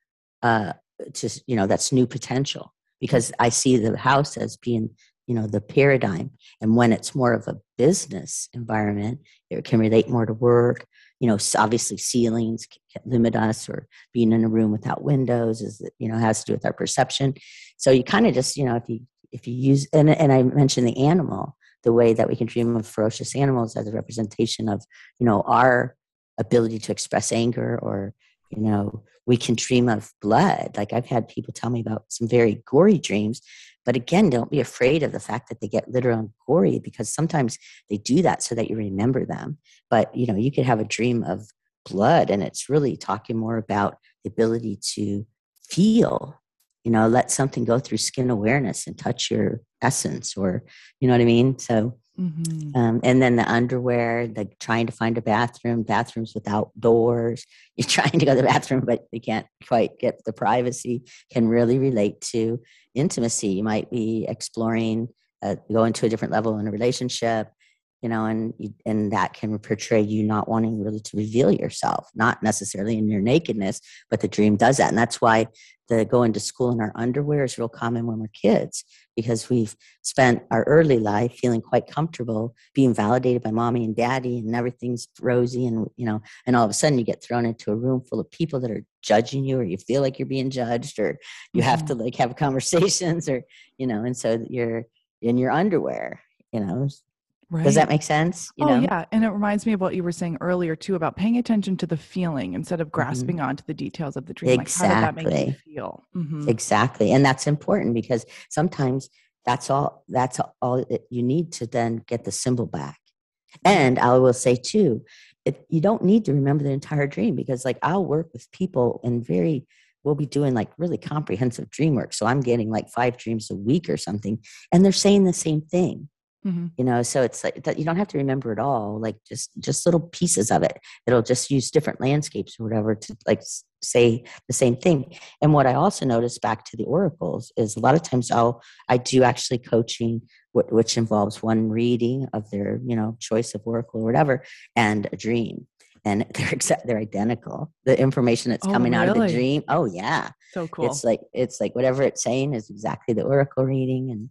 uh, to you know that's new potential because i see the house as being you know the paradigm. And when it's more of a business environment it can relate more to work. You know obviously ceilings limit us or being in a room without windows is you know has to do with our perception. So you kind of just you know if you if you use and, and i mentioned the animal the way that we can dream of ferocious animals as a representation of you know our ability to express anger or you know we can dream of blood. Like i've had people tell me about some very gory dreams but again don't be afraid of the fact that they get literal and gory because sometimes they do that so that you remember them. But you know you could have a dream of blood and it's really talking more about the ability to feel you know let something go through skin awareness and touch your essence or you know what i mean? So Mm-hmm. Um, and then the underwear, the trying to find a bathroom, bathrooms without doors. You're trying to go to the bathroom, but you can't quite get the privacy. Can really relate to intimacy. You might be exploring, uh, going to a different level in a relationship, you know, and and that can portray you not wanting really to reveal yourself, not necessarily in your nakedness, but the dream does that, and that's why the going to school in our underwear is real common when we're kids because we've spent our early life feeling quite comfortable being validated by mommy and daddy and everything's rosy and you know and all of a sudden you get thrown into a room full of people that are judging you or you feel like you're being judged or you mm-hmm. have to like have conversations or you know and so you're in your underwear you know Right. Does that make sense? You oh, know? yeah. And it reminds me of what you were saying earlier, too, about paying attention to the feeling instead of mm-hmm. grasping mm-hmm. onto the details of the dream. Exactly. Like, how did that make you feel? Mm-hmm. Exactly. And that's important because sometimes that's all that's all that you need to then get the symbol back. And I will say, too, it, you don't need to remember the entire dream because, like, I'll work with people and very we'll be doing like really comprehensive dream work. So I'm getting like five dreams a week or something, and they're saying the same thing. Mm-hmm. You know, so it's like that you don't have to remember it all, like just just little pieces of it. It'll just use different landscapes or whatever to like say the same thing. And what I also noticed back to the oracles is a lot of times I'll I do actually coaching which involves one reading of their you know choice of oracle or whatever and a dream and they're exact they're identical the information that's oh, coming really? out of the dream oh yeah so cool it's like it's like whatever it's saying is exactly the oracle reading and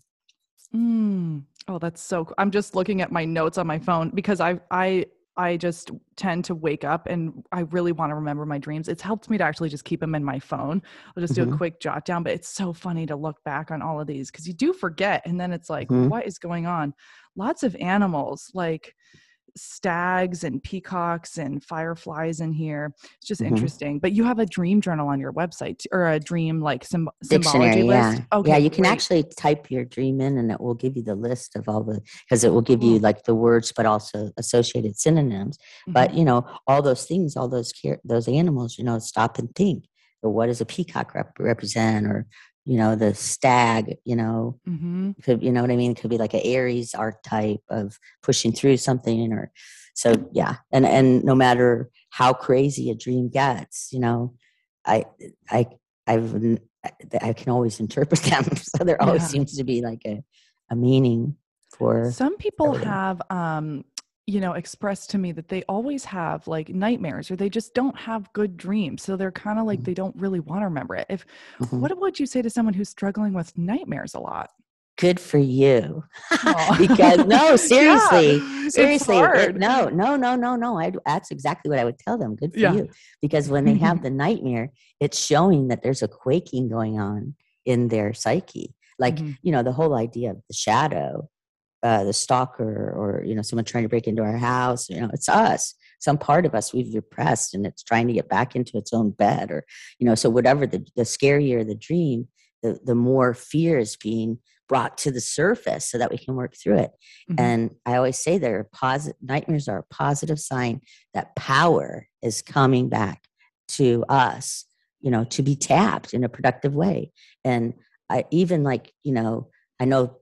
mm. Oh, that's so cool. I'm just looking at my notes on my phone because I I I just tend to wake up and I really want to remember my dreams. It's helped me to actually just keep them in my phone. I'll just mm-hmm. do a quick jot down, but it's so funny to look back on all of these because you do forget and then it's like mm-hmm. what is going on? Lots of animals like stags and peacocks and fireflies in here. It's just mm-hmm. interesting. But you have a dream journal on your website or a dream like symb- dictionary. Yeah. Okay, yeah, you can actually type your dream in and it will give you the list of all the because it will give you like the words but also associated synonyms. Mm-hmm. But you know, all those things, all those those animals, you know, stop and think. Or what does a peacock rep- represent or you know the stag you know mm-hmm. could you know what i mean it could be like an aries archetype of pushing through something or so yeah and and no matter how crazy a dream gets you know i i i've i can always interpret them so there always yeah. seems to be like a a meaning for some people everything. have um you know, expressed to me that they always have like nightmares or they just don't have good dreams. So they're kind of like Mhm. they don't really want to remember it. If Mhm. what would you say to someone who's struggling with nightmares a lot? Good for you. Aw. because no, seriously, it's seriously, it- no, no, no, no, no. I that's exactly what I would tell them. Good for Yeah. you, because when they have the nightmare, it's showing that there's a quaking going on in their psyche. Like Mhm. you know, the whole idea of the shadow, uh, the stalker, or you know, someone trying to break into our house. You know, it's us. Some part of us we've repressed, and it's trying to get back into its own bed, or you know, so whatever the the scarier the dream, the the more fear is being brought to the surface so that we can work through it. Mhm. And I always say there are positive nightmares are a positive sign that power is coming back to us, you know, to be tapped in a productive way. And I even like, you know, I know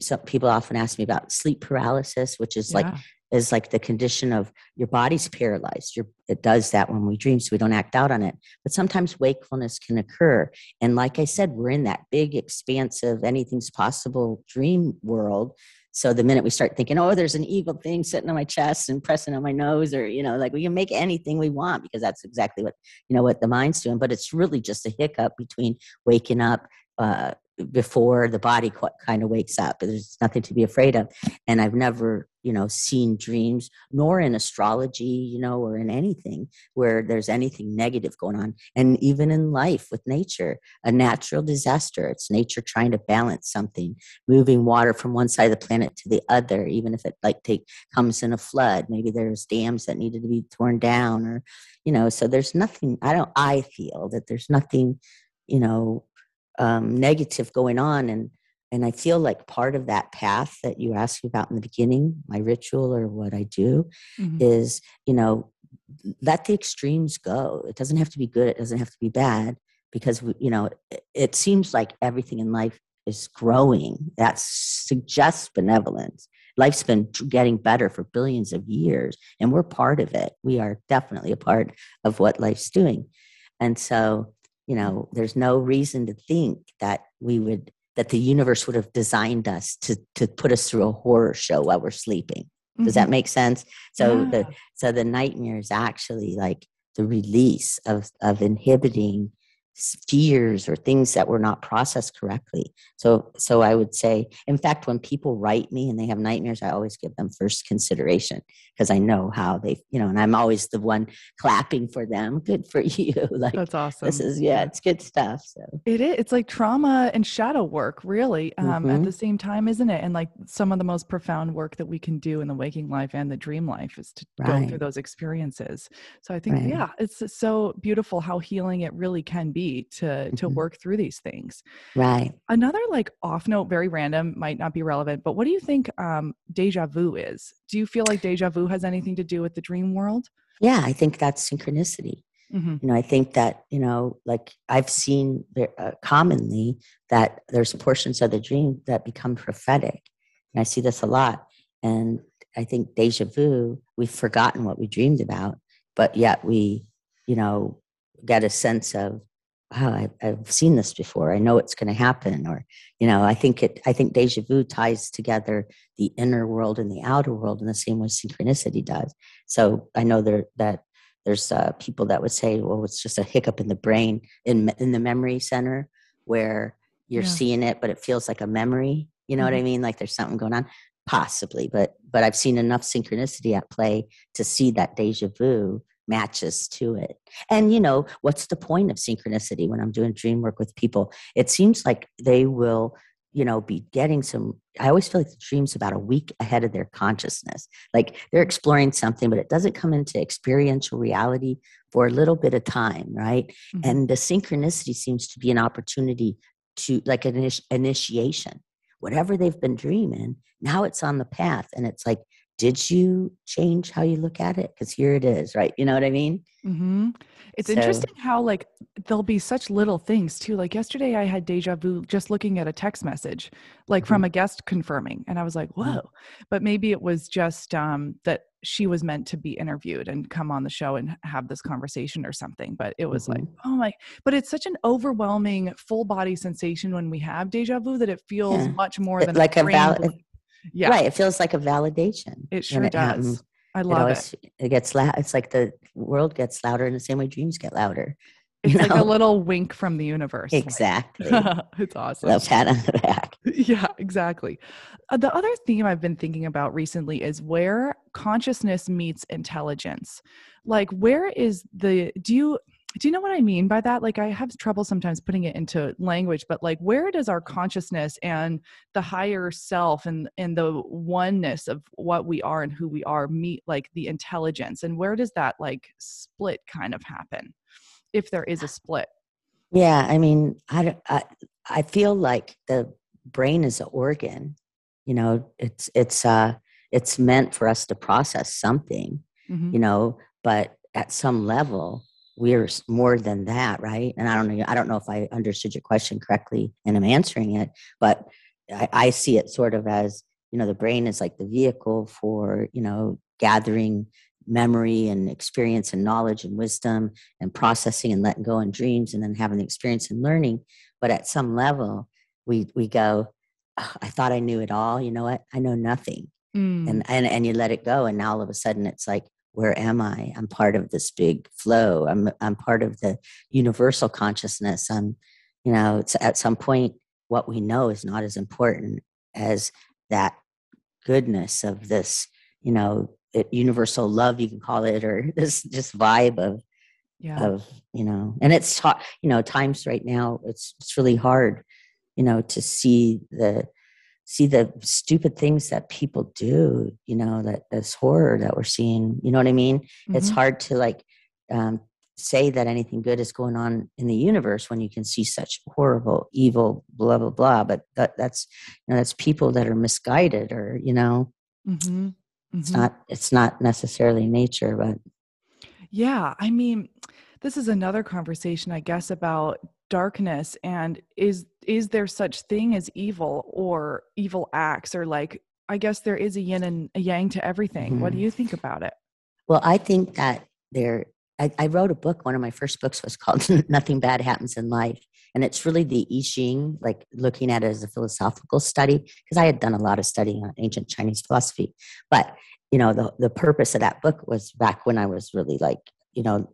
some people often ask me about sleep paralysis, which is like is like the condition of your body's paralyzed. Your, it does that when we dream, so we don't act out on it. But sometimes wakefulness can occur. And like I said, we're in that big, expansive, anything's possible dream world. So the minute we start thinking, oh, there's an evil thing sitting on my chest and pressing on my nose, or you know, like we can make anything we want because that's exactly what you know what the mind's doing. But it's really just a hiccup between waking up uh, before the body kind of wakes up. There's nothing to be afraid of. And I've never, you know, seen dreams, nor in astrology, you know, or in anything where there's anything negative going on. And even in life with nature, a natural disaster, it's nature trying to balance something, moving water from one side of the planet to the other, even if it like take comes in a flood. Maybe there's dams that needed to be torn down, or you know. So there's nothing. I don't. I feel that there's nothing, you know, um, negative going on, and and I feel like part of that path that you asked me about in the beginning, my ritual or what I do, Mhm. is you know let the extremes go. It doesn't have to be good. It doesn't have to be bad because we, you know it, it seems like everything in life is growing. That suggests benevolence. Life's been getting better for billions of years and we're part of it. We are definitely a part of what life's doing. And so you know there's no reason to think that we would that the universe would have designed us to to put us through a horror show while we're sleeping does that make sense so Mm-hmm. Yeah. the so the nightmare is actually like the release of of inhibiting fears or things that were not processed correctly so so i would say in fact when people write me and they have nightmares i always give them first consideration because i know how they you know and i'm always the one clapping for them good for you like That's awesome. this is yeah it's good stuff so It is. It's like trauma and shadow work, really, um, at Mhm. the same time, isn't it? And like some of the most profound work that we can do in the waking life and the dream life is to go through those experiences. So I think, Right. yeah, it's so beautiful how healing it really can be to to Mhm. work through these things. right Another like off note, very random, might not be relevant, but what do you think um, deja vu is? Do you feel like deja vu has anything to do with the dream world? yeah i think that's synchronicity hmm you know i think that you know like i've seen uh, commonly that there's portions of the dream that become prophetic and i see this a lot and i think deja vu we've forgotten what we dreamed about but yet we you know get a sense of wow I've, I've seen this before i know it's going to happen or you know i think it i think deja vu ties together the inner world and the outer world in the same way synchronicity does so i know there that there's uh, people that would say, well, it's just a hiccup in the brain, in, in the memory center, where you're Yeah. seeing it, but it feels like a memory. You know what I mean? Like there's something going on, possibly. But but I've seen enough synchronicity at play to see that deja vu matches to it. And you know, what's the point of synchronicity when I'm doing dream work with people? It seems like they will you know be getting some i always feel like the dream's about a week ahead of their consciousness like they're exploring something but it doesn't come into experiential reality for a little bit of time right Mhm. and the synchronicity seems to be an opportunity to like an initiation whatever they've been dreaming now it's on the path and it's like did you change how you look at it because here it is right you know what i mean hmm It's So- interesting how like there'll be such little things too. Like yesterday, I had deja vu just looking at a text message, like from a guest confirming, and I was like, Mhm. "Whoa!" But maybe it was just um, that she was meant to be interviewed and come on the show and have this conversation or something. But it was like, Mhm. oh my! But it's such an overwhelming full body sensation when we have deja vu that it feels Yeah. much more than like a blank. Yeah. Right. It feels like a validation. It sure when does. happens. I It love always it. it gets loud. It's like the world gets louder in the same way dreams get louder. It's you like a little wink from the universe. like- Exactly. it's awesome. Love pat on the back. Yeah, exactly. Uh, the other theme I've been thinking about recently is where consciousness meets intelligence. Like, where is the, do you, do you know what I mean by that? Like, I have trouble sometimes putting it into language, but like, where does our consciousness and the higher self and, and the oneness of what we are and who we are meet like the intelligence? And where does that like split kind of happen? If there is a split. Yeah. I mean, I, don't- I, I feel like the brain is an organ. You know, it's, it's, uh, it's meant for us to process something, Mhm. you know, but at some level, we're more than that, right? And I don't know, I don't know if I understood your question correctly and I'm answering it, but I, I see it sort of as, you know, the brain is like the vehicle for, you know, gathering memory and experience and knowledge and wisdom and processing and letting go and dreams and then having the experience and learning. But at some level, we we go, "Oh, I thought I knew it all. You know what? I know nothing. Mm. And and and you let it go. And now all of a sudden it's like, where am I? I'm part of this big flow. I'm I'm part of the universal consciousness. I'm, you know, it's at some point what we know is not as important as that goodness of this, you know, eh, universal love you can call it, or this just vibe of yeah. of you know and it's ta- you know times right now it's it's really hard you know to see the see the stupid things that people do you know that this horror that we're seeing you know what i mean it's Mhm. hard to like um, say that anything good is going on in the universe when you can see such horrible evil blah blah blah but that that's you know that's people that are misguided or you know Mhm. it's Mhm. not it's not necessarily nature but Yeah, I mean, this is another conversation, I guess, about darkness and is is there such thing as evil or evil acts or like I guess there is a yin and a yang to everything. What do Mhm. you think about it? Well, I think that there, I, I wrote a book. One of my first books was called Nothing Bad Happens in Life. And it's really the I Ching, like looking at it as a philosophical study, because I had done a lot of studying on ancient Chinese philosophy. But, you know, the, the purpose of that book was back when I was really like, you know,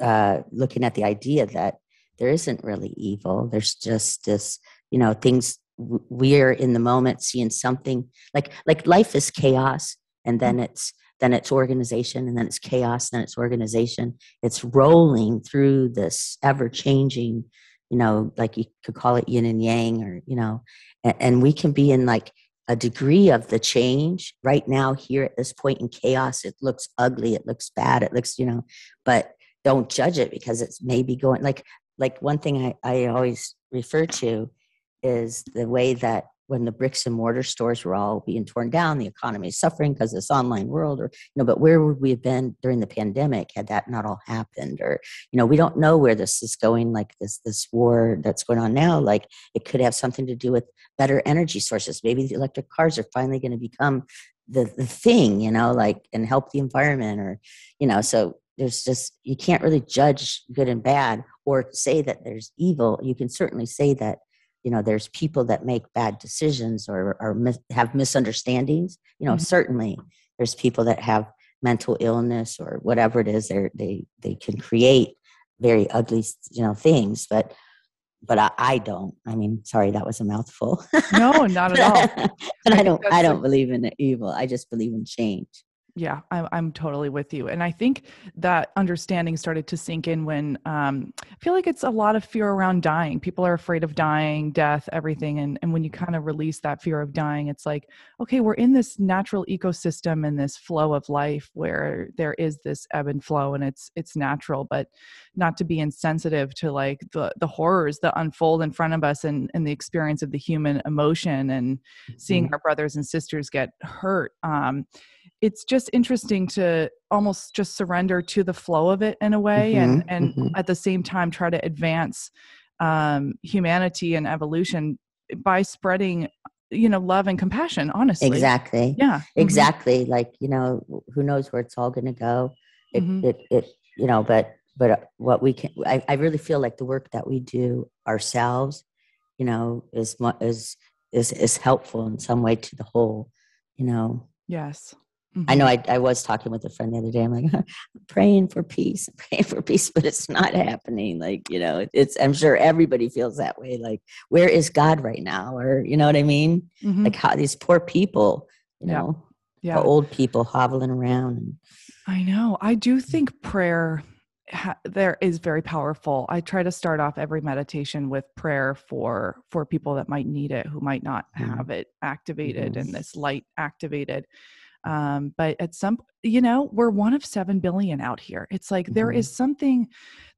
uh, looking at the idea that there isn't really evil. There's just this, you know, things we're in the moment seeing something like like life is chaos, and then it's then it's organization, and then it's chaos, then it's organization. It's rolling through this ever changing, you know, like you could call it yin and yang, or you know, and, and we can be in like a degree of the change right now here at this point in chaos. It looks ugly, it looks bad, it looks, you know, but don't judge it because it's maybe going like like one thing I, I always refer to is the way that when the bricks and mortar stores were all being torn down, the economy is suffering because this online world, or you know, but where would we have been during the pandemic had that not all happened? Or you know, we don't know where this is going. Like this this war that's going on now, like it could have something to do with better energy sources. Maybe the electric cars are finally going to become the the thing, you know, like and help the environment, or you know, so there's just you can't really judge good and bad or say that there's evil. You can certainly say that you know there's people that make bad decisions or, or mis- have misunderstandings you know Mhm. certainly there's people that have mental illness or whatever it is they they they can create very ugly you know things but but I, I don't i mean sorry that was a mouthful No, not at all. but I i don't i don't believe in the evil i just believe in change Yeah, I'm, I'm totally with you. And I think that understanding started to sink in when um, I feel like it's a lot of fear around dying. People are afraid of dying, death, everything. And, and when you kind of release that fear of dying, it's like, okay, we're in this natural ecosystem and this flow of life where there is this ebb and flow and it's it's natural, but not to be insensitive to like the, the horrors that unfold in front of us and, and the experience of the human emotion and seeing Mhm. our brothers and sisters get hurt. Um, it's just interesting to almost just surrender to the flow of it in a way and Mhm, and mhm. at the same time try to advance um, humanity and evolution by spreading you know love and compassion honestly exactly yeah mhm, exactly like you know who knows where it's all going to go it, Mhm. it it you know but but uh, what we can I, I really feel like the work that we do ourselves you know is is is is helpful in some way to the whole you know, Yes. I know Mhm. I, I was talking with a friend the other day. I'm like, I'm praying for peace, I'm praying for peace, but it's not happening. Like, you know, it's, I'm sure everybody feels that way. Like, where is God right now? Or, you know what I mean? Mhm. Like, how these poor people, you Yeah. know, yeah. the old people hobbling around. I know. I do think prayer ha- there is very powerful. I try to start off every meditation with prayer for for people that might need it, who might not Mhm. have it activated and this light activated. Um, but at some, you know, we're one of seven billion out here. It's like there Mhm. is something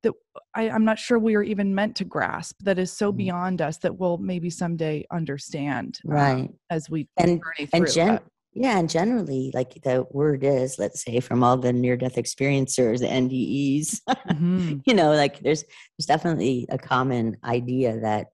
that I, I'm not sure we are even meant to grasp that is so Mhm. beyond us that we'll maybe someday understand um, right. as we And, journey and gen, yeah, and generally, like the word is, let's say, from all the near death experiencers, the NDEs, Mhm. you know like there's there's definitely a common idea that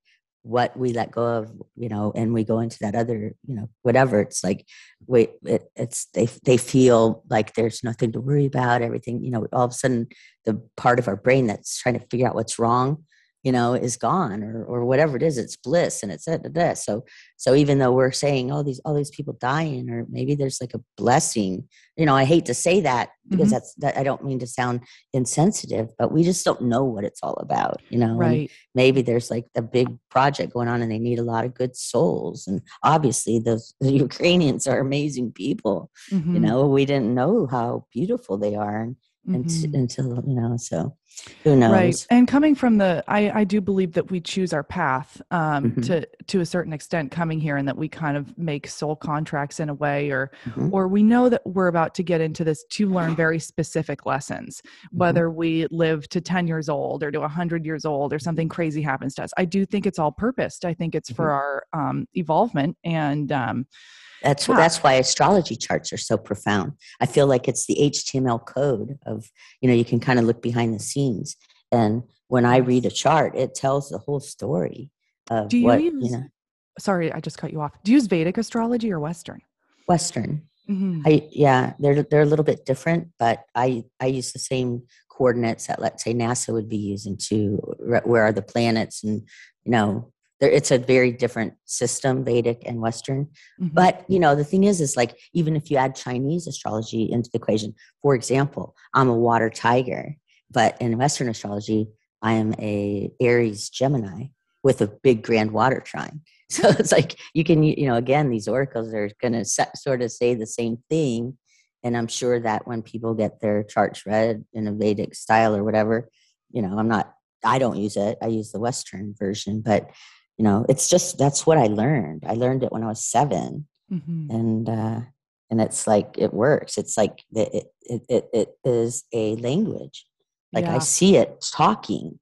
what we let go of you know and we go into that other you know whatever it's like wait it, it's they they feel like there's nothing to worry about everything you know all of a sudden the part of our brain that's trying to figure out what's wrong you know is gone or or whatever it is it's bliss and it's da. so so even though we're saying oh these all these people dying or maybe there's like a blessing you know i hate to say that because Mhm. that's that i don't mean to sound insensitive but we just don't know what it's all about you know and right. maybe there's like a big project going on and they need a lot of good souls and obviously those the ukrainians are amazing people you Mhm. know we didn't know how beautiful they are and, and Mhm. until you know so who knows? Right and coming from the i i do believe that we choose our path um Mhm. to to a certain extent coming here and that we kind of make soul contracts in a way or Mhm, or we know that we're about to get into this to learn very specific lessons mhm, whether we live to 10 years old or to 100 years old or something crazy happens to us. I do think it's all purposed. I think it's for our um evolvement and um that's that's why astrology charts are so profound. I feel like it's the html code of you know you can kind of look behind the scenes and when i read a chart it tells the whole story of do you what use you know sorry i just cut you off. Do you use vedic astrology or western? Western. Mhm. I yeah, they're they're a little bit different, but I I use the same coordinates that let's say NASA would be using to where are the planets and you know there it's a very different system Vedic and Western. Mhm. But you know the thing is is like even if you add Chinese astrology into the equation, for example, I'm a water tiger, but in Western astrology I am a Aries Gemini with a big grand water trine. So it's like you can, you know, again, these oracles are going to sort of say the same thing. And I'm sure that when people get their charts read in a Vedic style or whatever, you know, I'm not, I don't use it. I use the Western version, but you know, it's just that's what I learned. I learned it when I was seven, Mhm. and uh, and it's like it works. It's like it, it it it is a language. Like I see it talking.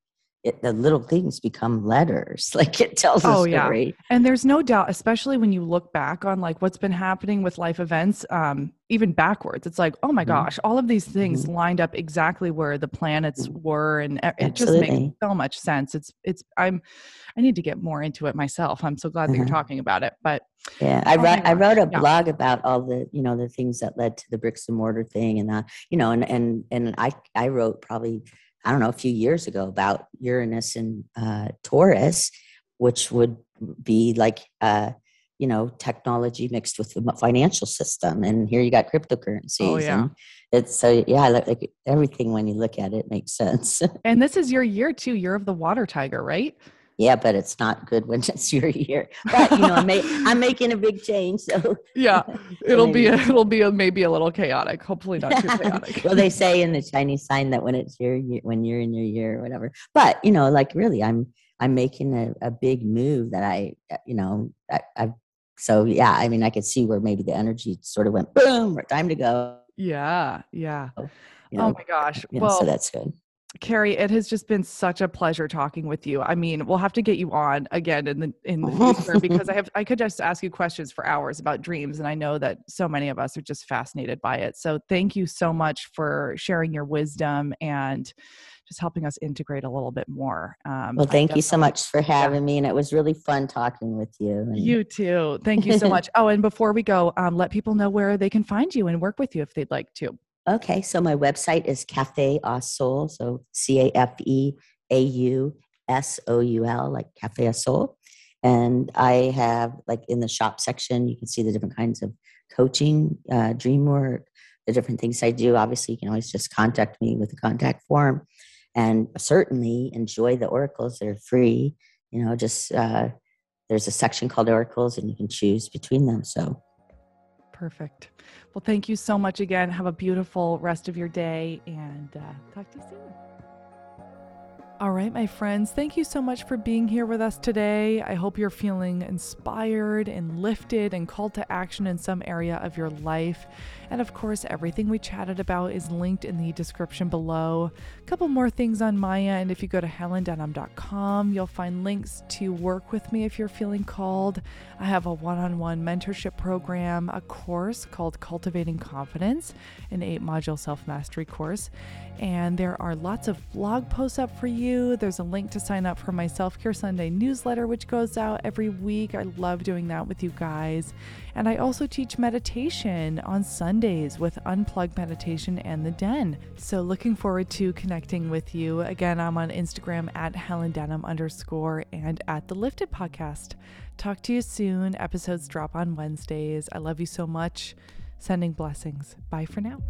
It, the little things become letters. Like it tells a Oh, yeah. And there's no doubt, especially when you look back on like what's been happening with life events, um, even backwards, it's like, oh my Mhm. gosh, all of these things lined up exactly where the planets Mhm. were, and it just makes so much sense. It's, it's, I'm, I need to get more into it myself. I'm so glad that you're Uh-huh. talking about it. But Yeah, I Oh wrote I wrote a yeah. blog about all the you know the things that led to the bricks and mortar thing, and uh, you know, and and and I I wrote probably I don't know a few years ago about Uranus and uh, Taurus, which would be like uh, you know technology mixed with the financial system, and here you got cryptocurrencies. Oh, yeah. and it's so yeah, like everything when you look at it makes sense. and this is your year too, year of the water tiger, right? Yeah, but it's not good when it's your year. But you know, I'm, I'm making a big change, so Yeah, it'll be, a, maybe- it'll be a, maybe a little chaotic. Hopefully not too chaotic. well, they say in the Chinese sign that when it's your year, when you're in your year or whatever. But you know, like really, I'm I'm making a, a big move that I, uh, you know, I, I've. So yeah, I mean, I could see where maybe the energy sort of went boom, time to go. yeah, yeah. You know, oh my gosh. you know, well, so that's good. Kari, it has just been such a pleasure talking with you. I mean, we'll have to get you on again in the in the future because I have I could just ask you questions for hours about dreams, and I know that so many of us are just fascinated by it. So thank you so much for sharing your wisdom and just helping us integrate a little bit more. Um, Well, thank you so much for having me, and it was really fun talking with you. And You too. Thank you so much. Oh, and before we go, um, let people know where they can find you and work with you if they'd like to. Okay, so my website is Cafe Au Soul, so C A F E A U S O U L, like Cafe Au Soul. And I have, like, in the shop section, you can see the different kinds of coaching, uh, dream work, the different things I do. Obviously, you can always just contact me with a contact form and certainly enjoy the oracles. They're free. You know, just uh, there's a section called oracles and you can choose between them. So perfect. Well, thank you so much again. Have a beautiful rest of your day and uh, talk to you soon. All right, my friends, thank you so much for being here with us today. I hope you're feeling inspired and lifted and called to action in some area of your life. And of course, everything we chatted about is linked in the description below. A couple more things on my end. If you go to helendenham.com, you'll find links to work with me if you're feeling called. I have a one on one mentorship program, a course called Cultivating Confidence, an eight module self mastery course. And there are lots of blog posts up for you. There's a link to sign up for my Self Care Sunday newsletter, which goes out every week. I love doing that with you guys. And I also teach meditation on Sundays with Unplugged Meditation and The Den. So looking forward to connecting with you. Again, I'm on Instagram at Helen Denham underscore and at The Lifted Podcast. Talk to you soon. Episodes drop on Wednesdays. I love you so much. Sending blessings. Bye for now.